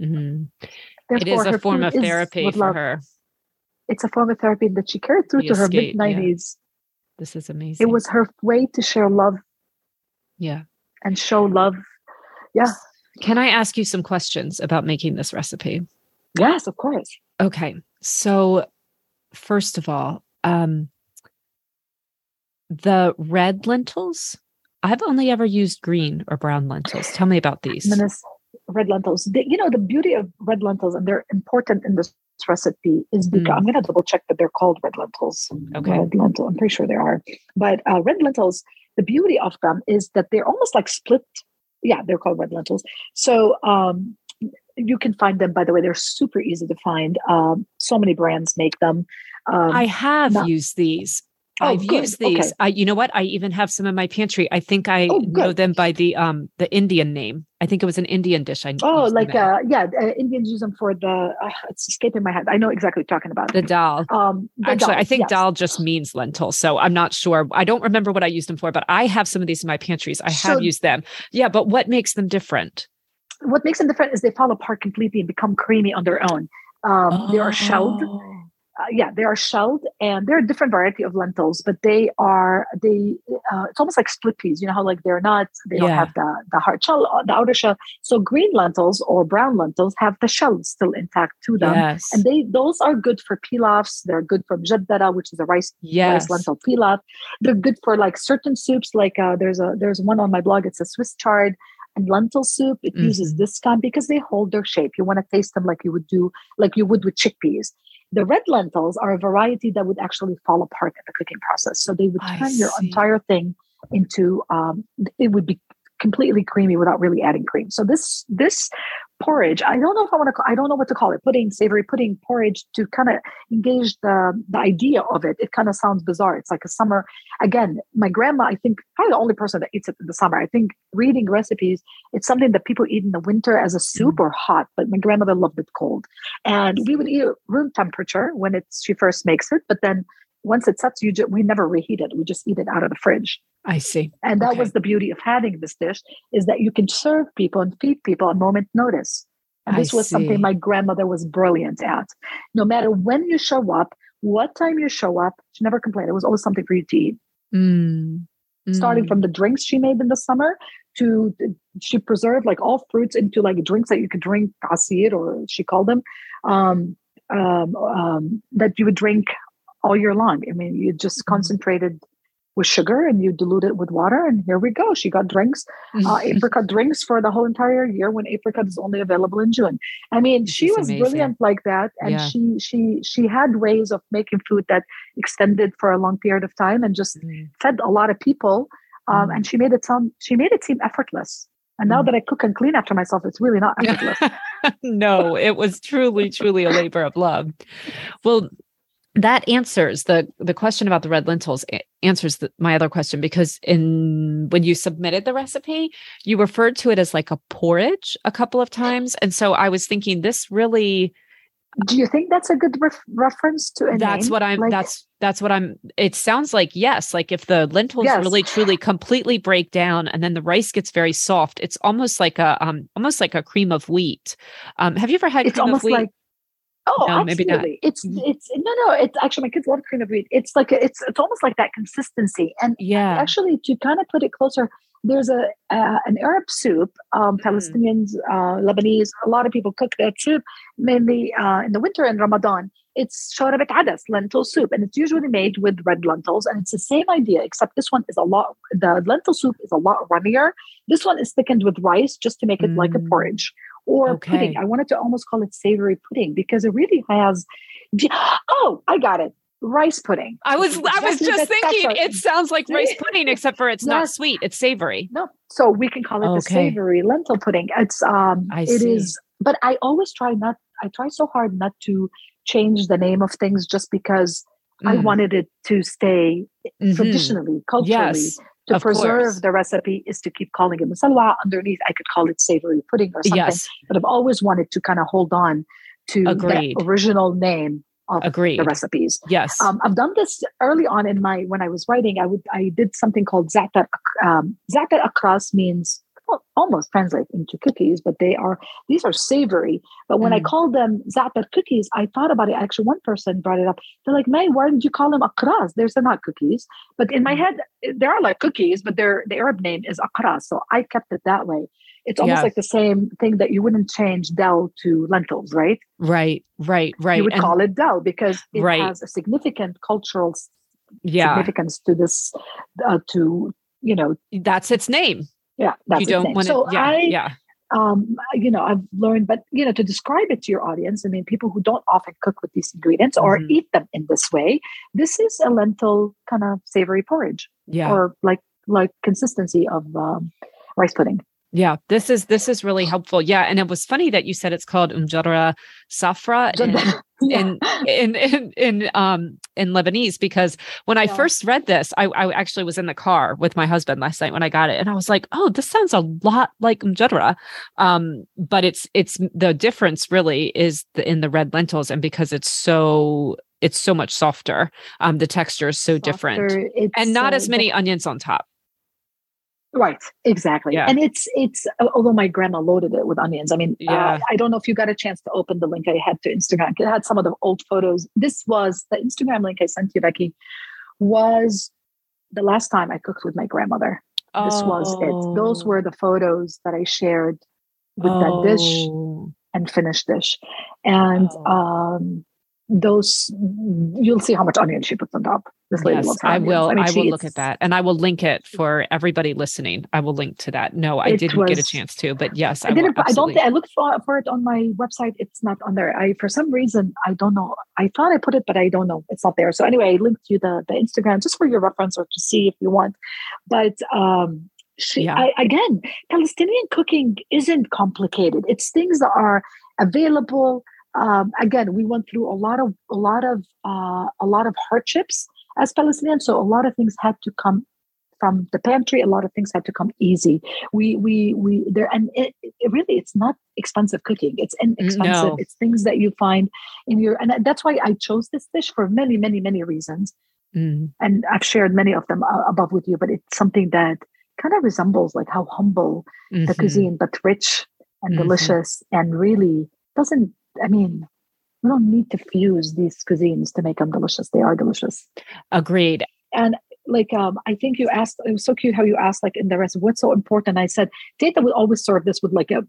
Mm-hmm. it is a form of therapy for her it's a form of therapy that she carried through the to her mid 90s. Yeah. This is amazing. It was her way to share love. Yeah. And show love. Yeah. Can I ask you some questions about making this recipe? Yes, of course. Okay. So, first of all, um, the red lentils, I've only ever used green or brown lentils. Tell me about these. red lentils. You know, the beauty of red lentils, and they're important in this recipe is because mm. I'm going to double check that they're called red lentils. Okay. Red lentil. I'm pretty sure they are. But uh, red lentils, the beauty of them is that they're almost like split. Yeah, they're called red lentils. So um, you can find them, by the way, they're super easy to find. Um, so many brands make them. Um, I have not, used these. Oh, I've good. used these. Okay. I, you know what? I even have some in my pantry. I think I oh, know them by the um the Indian name. I think it was an Indian dish. I oh, like uh, yeah, uh, Indians use them for the. Uh, it's escaping my head. I know exactly what you're talking about. The dal. Um, the actually, dal, I think yes. dal just means lentil, so I'm not sure. I don't remember what I used them for, but I have some of these in my pantries. I have so, used them. Yeah, but what makes them different? What makes them different is they fall apart completely and become creamy on their own. Um, oh. They are shelled uh, yeah, they are shelled, and they're a different variety of lentils, but they are they. Uh, it's almost like split peas. You know how like they're not they yeah. don't have the the hard shell, uh, the outer shell. So green lentils or brown lentils have the shell still intact to them, yes. and they those are good for pilafs. They're good for mjaddara, which is a rice yes. rice lentil pilaf. They're good for like certain soups. Like uh, there's a there's one on my blog. It's a Swiss chard and lentil soup. It mm-hmm. uses this kind because they hold their shape. You want to taste them like you would do like you would with chickpeas. The red lentils are a variety that would actually fall apart in the cooking process. So they would turn your entire thing into um, it would be completely creamy without really adding cream. So this this porridge, I don't know if I want to I don't know what to call it. Pudding, savory pudding, porridge to kind of engage the the idea of it. It kind of sounds bizarre. It's like a summer again, my grandma, I think probably the only person that eats it in the summer. I think reading recipes, it's something that people eat in the winter as a soup mm. or hot, but my grandmother loved it cold. And we would eat it room temperature when it's she first makes it, but then once it sets, you just, we never reheat it. We just eat it out of the fridge. I see. And that okay. was the beauty of having this dish is that you can serve people and feed people on moment notice. And this I was see. something my grandmother was brilliant at. No matter when you show up, what time you show up, she never complained. It was always something for you to eat. Mm. Mm. Starting from the drinks she made in the summer to she preserved like all fruits into like drinks that you could drink, asir or she called them, um, um, um, that you would drink all year long. I mean, you just mm-hmm. concentrated with sugar and you dilute it with water, and here we go. She got drinks, uh, apricot drinks for the whole entire year when apricot is only available in June. I mean, she was amazing. brilliant like that, and yeah. she she she had ways of making food that extended for a long period of time and just mm. fed a lot of people. Um, mm. And she made it sound she made it seem effortless. And now mm. that I cook and clean after myself, it's really not effortless. no, it was truly, truly a labor of love. Well, that answers the the question about the red lentils answers the, my other question because in when you submitted the recipe you referred to it as like a porridge a couple of times and so i was thinking this really do you think that's a good ref- reference to a that's name? what i'm like, that's that's what i'm it sounds like yes like if the lentils yes. really truly completely break down and then the rice gets very soft it's almost like a um almost like a cream of wheat um have you ever had it's almost like Oh, no, absolutely. It's mm-hmm. it's no no. It's actually my kids love cream of wheat. It's like it's it's almost like that consistency. And yeah, actually, to kind of put it closer, there's a uh, an Arab soup. Um, mm. Palestinians, uh, Lebanese, a lot of people cook that soup mainly uh, in the winter in Ramadan. It's shorabat adas, lentil soup, and it's usually made with red lentils. And it's the same idea, except this one is a lot. The lentil soup is a lot runnier. This one is thickened with rice just to make it mm. like a mm. porridge or okay. pudding. I wanted to almost call it savory pudding because it really has. Oh, I got it. rice pudding. I was exactly I was just thinking it sounds like rice pudding, except for it's yes. not sweet. It's savory. No, so we can call it okay. the savory lentil pudding. It's um, I it see. is, but I always try not. I try so hard not to change the name of things just because mm. I wanted it to stay mm-hmm. traditionally, culturally. Yes to preserve course. the recipe is to keep calling it masalwa. Underneath, I could call it savory pudding or something. Yes. But I've always wanted to kind of hold on to the original name of Agreed. the recipes. Yes. Um, I've done this early on in my when I was writing. I would I did something called zatar. Um, zatar akras means almost translate into cookies, but they are these are savory. But when mm. I called them zatar cookies, I thought about it. Actually, one person brought it up. They're like, "Mai, why didn't you call them akras? They're not cookies." But in my mm. head, they are like cookies, but their the Arab name is akras, so I kept it that way. It's almost like the same thing that you wouldn't change dal to lentils, right? Right, right, right. You would and, call it dal because it right. has a significant cultural yeah. significance to this, uh, to you know, that's its name. Yeah, that's you don't want to. So yeah, I, yeah. Um, you know, I've learned, but you know, to describe it to your audience, I mean, people who don't often cook with these ingredients or mm-hmm. eat them in this way, this is a lentil kind of savory porridge, yeah, or like like consistency of um, rice pudding. Yeah, this is this is really helpful. Yeah, and it was funny that you said it's called umjara safra in, yeah. in, in in in um in Lebanese because when I first read this, I, I actually was in the car with my husband last night when I got it, and I was like, "Oh, this sounds a lot like umjara," um, but it's it's the difference really is the, in the red lentils, and because it's so it's so much softer, um, the texture is so softer, different, and not uh, as many onions on top. Right, exactly. Yeah. And it's it's although my grandma loaded it with onions. I mean, uh, yeah. Uh, I don't know if you got a chance to open the link I had to Instagram. It had some of the old photos. This was the Instagram link I sent you, Becky. Was the last time I cooked with my grandmother. Oh. This was it. Those were the photos that I shared with oh. that dish oh. and finished dish. And oh. um those you'll see how much onion she puts on top. This lady yes, I will. I, mean, I will look at that, and I will link it for everybody listening. I will link to that. No, I didn't was, get a chance to, but yes, I, I didn't. I don't. I looked for, for it on my website. It's not on there. I for some reason I don't know. I thought I put it, but I don't know. It's not there. So anyway, I linked you the the Instagram just for your reference or to see if you want. But um, she, yeah. I, again, Palestinian cooking isn't complicated. It's things that are available um, again, we went through a lot of a lot of uh, a lot of hardships as Palestinians. So a lot of things had to come from the pantry. A lot of things had to come easy. We we we there, and it, it really it's not expensive cooking. It's inexpensive. No. It's things that you find in your, and that's why I chose this dish for many many many reasons. Mm. And I've shared many of them uh, above with you, but it's something that kind of resembles like how humble mm-hmm. the cuisine, but rich and mm-hmm. delicious, and really doesn't I mean, we don't need to fuse these cuisines to make them delicious. They are delicious. Agreed. And like um, I think you asked it was so cute how you asked like in the rest what's so important. I said Teta would always serve this with like a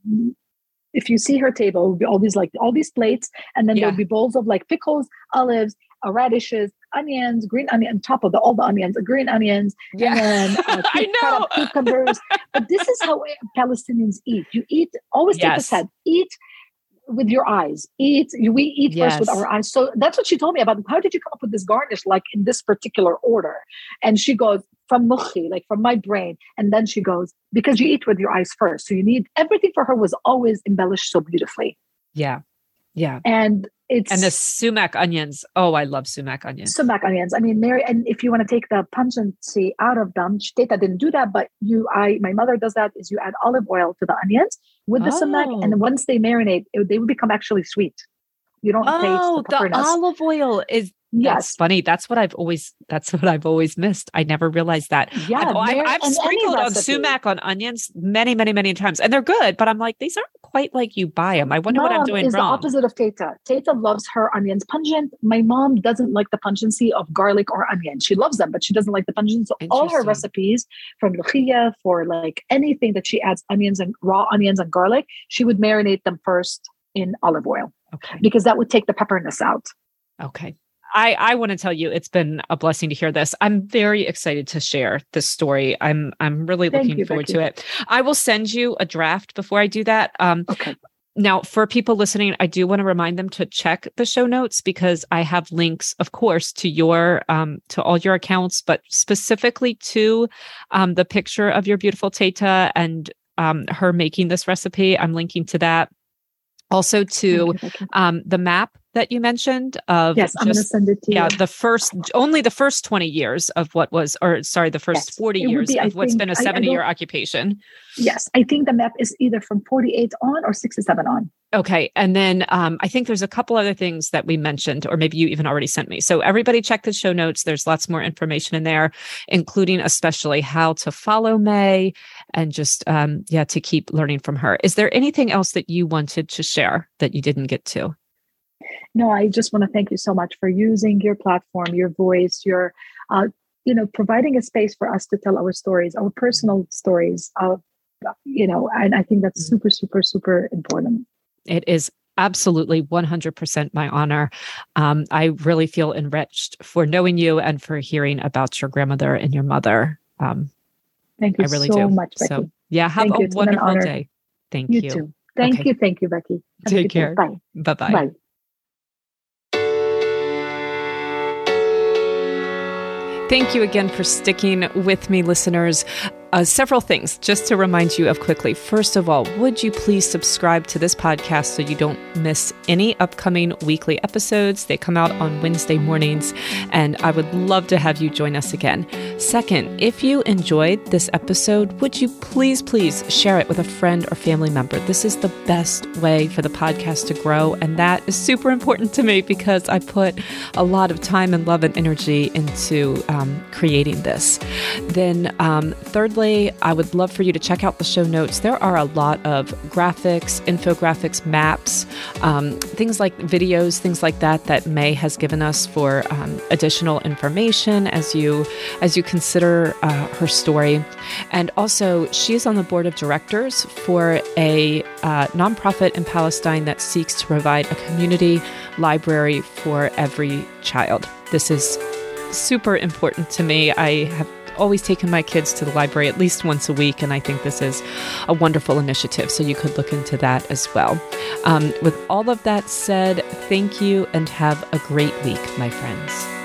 if you see her table, it would be always like all these plates, and then yeah. there'll be bowls of like pickles, olives, uh, radishes, onions, green onion on top of the, all the onions, the green onions, yeah. and then uh, I know cucumbers. but this is how Palestinians eat. You eat always yes. take a set. Eat with your eyes. Eat. We eat yes. first with our eyes. So that's what she told me about. How did you come up with this garnish, like in this particular order? And she goes from mukhi, like from my brain. And then she goes because you eat with your eyes first. So you need everything for her was always embellished so beautifully. Yeah, yeah. And it's and the sumac onions. Oh, I love sumac onions. Sumac onions. I mean, Mary, and if you want to take the pungency out of them, Teta didn't do that, but you, I, my mother does that. Is you add olive oil to the onions with the oh. sumac, and oh. once they marinate, it, they will become actually sweet. You don't oh, taste the, oh, the olive oil is Yes. That's funny. That's what I've always that's what I've always missed. I never realized that. Yeah. I've, I've, I've sprinkled on sumac on onions many, many, many times. And they're good, but I'm like, these aren't quite like you buy them. I wonder mom what I'm doing is wrong. the opposite of Teta. Teta loves her onions pungent. My mom doesn't like the pungency of garlic or onion. She loves them, but she doesn't like the pungency. So all her recipes from luchia for like anything that she adds onions and raw onions and garlic, she would marinate them first in olive oil. Okay. Because that would take the pepperness out. Okay. I, I want to tell you it's been a blessing to hear this. I'm very excited to share this story. I'm I'm really Thank looking you, forward Becky. to it. I will send you a draft before I do that. Um, okay. now, for people listening, I do want to remind them to check the show notes because I have links, of course, to your um, to all your accounts, but specifically to um, the picture of your beautiful Teta and um, her making this recipe. I'm linking to that. Also to um, the map that you mentioned of yes, just, I'm going to send it to yeah, you. Yeah, the first only the first 20 years of what was, or sorry, the first yes, 40 years be, of what's think, been a 70 year occupation. Yes, I think the map is either from 48 on or 67 on. Okay. And then um, I think there's a couple other things that we mentioned, or maybe you even already sent me. So everybody check the show notes. There's lots more information in there, including especially how to follow Mai and just, um, yeah, to keep learning from her. Is there anything else that you wanted to share that you didn't get to? No, I just want to thank you so much for using your platform, your voice, your, uh, you know, providing a space for us to tell our stories, our personal stories of, you know, and I think that's mm. super, super, super important. It is absolutely 100% my honor. Um, I really feel enriched for knowing you and for hearing about your grandmother and your mother. Um, thank you I really so do. much, Becky. So, yeah, have thank a wonderful day. Thank you. You too. Thank okay. you. Thank you, Becky. Have Take care. Bye. Bye-bye. Bye. Thank you again for sticking with me, listeners. Uh, several things just to remind you of quickly. First of all, would you please subscribe to this podcast so you don't miss any upcoming weekly episodes? They come out on Wednesday mornings, and I would love to have you join us again. Second, if you enjoyed this episode, would you please, please share it with a friend or family member? This is the best way for the podcast to grow, and that is super important to me because I put a lot of time and love and energy into um, creating this. Then, um, thirdly, I would love for you to check out the show notes. There are a lot of graphics, infographics, maps, um, things like videos, things like that that Mai has given us for um, additional information as you as you consider uh, her story. And also, she is on the board of directors for a uh, nonprofit in Palestine that seeks to provide a community library for every child. This is super important to me. I have always taken my kids to the library at least once a week, and I think this is a wonderful initiative. So you could look into that as well. Um, with all of that said, thank you and have a great week, my friends.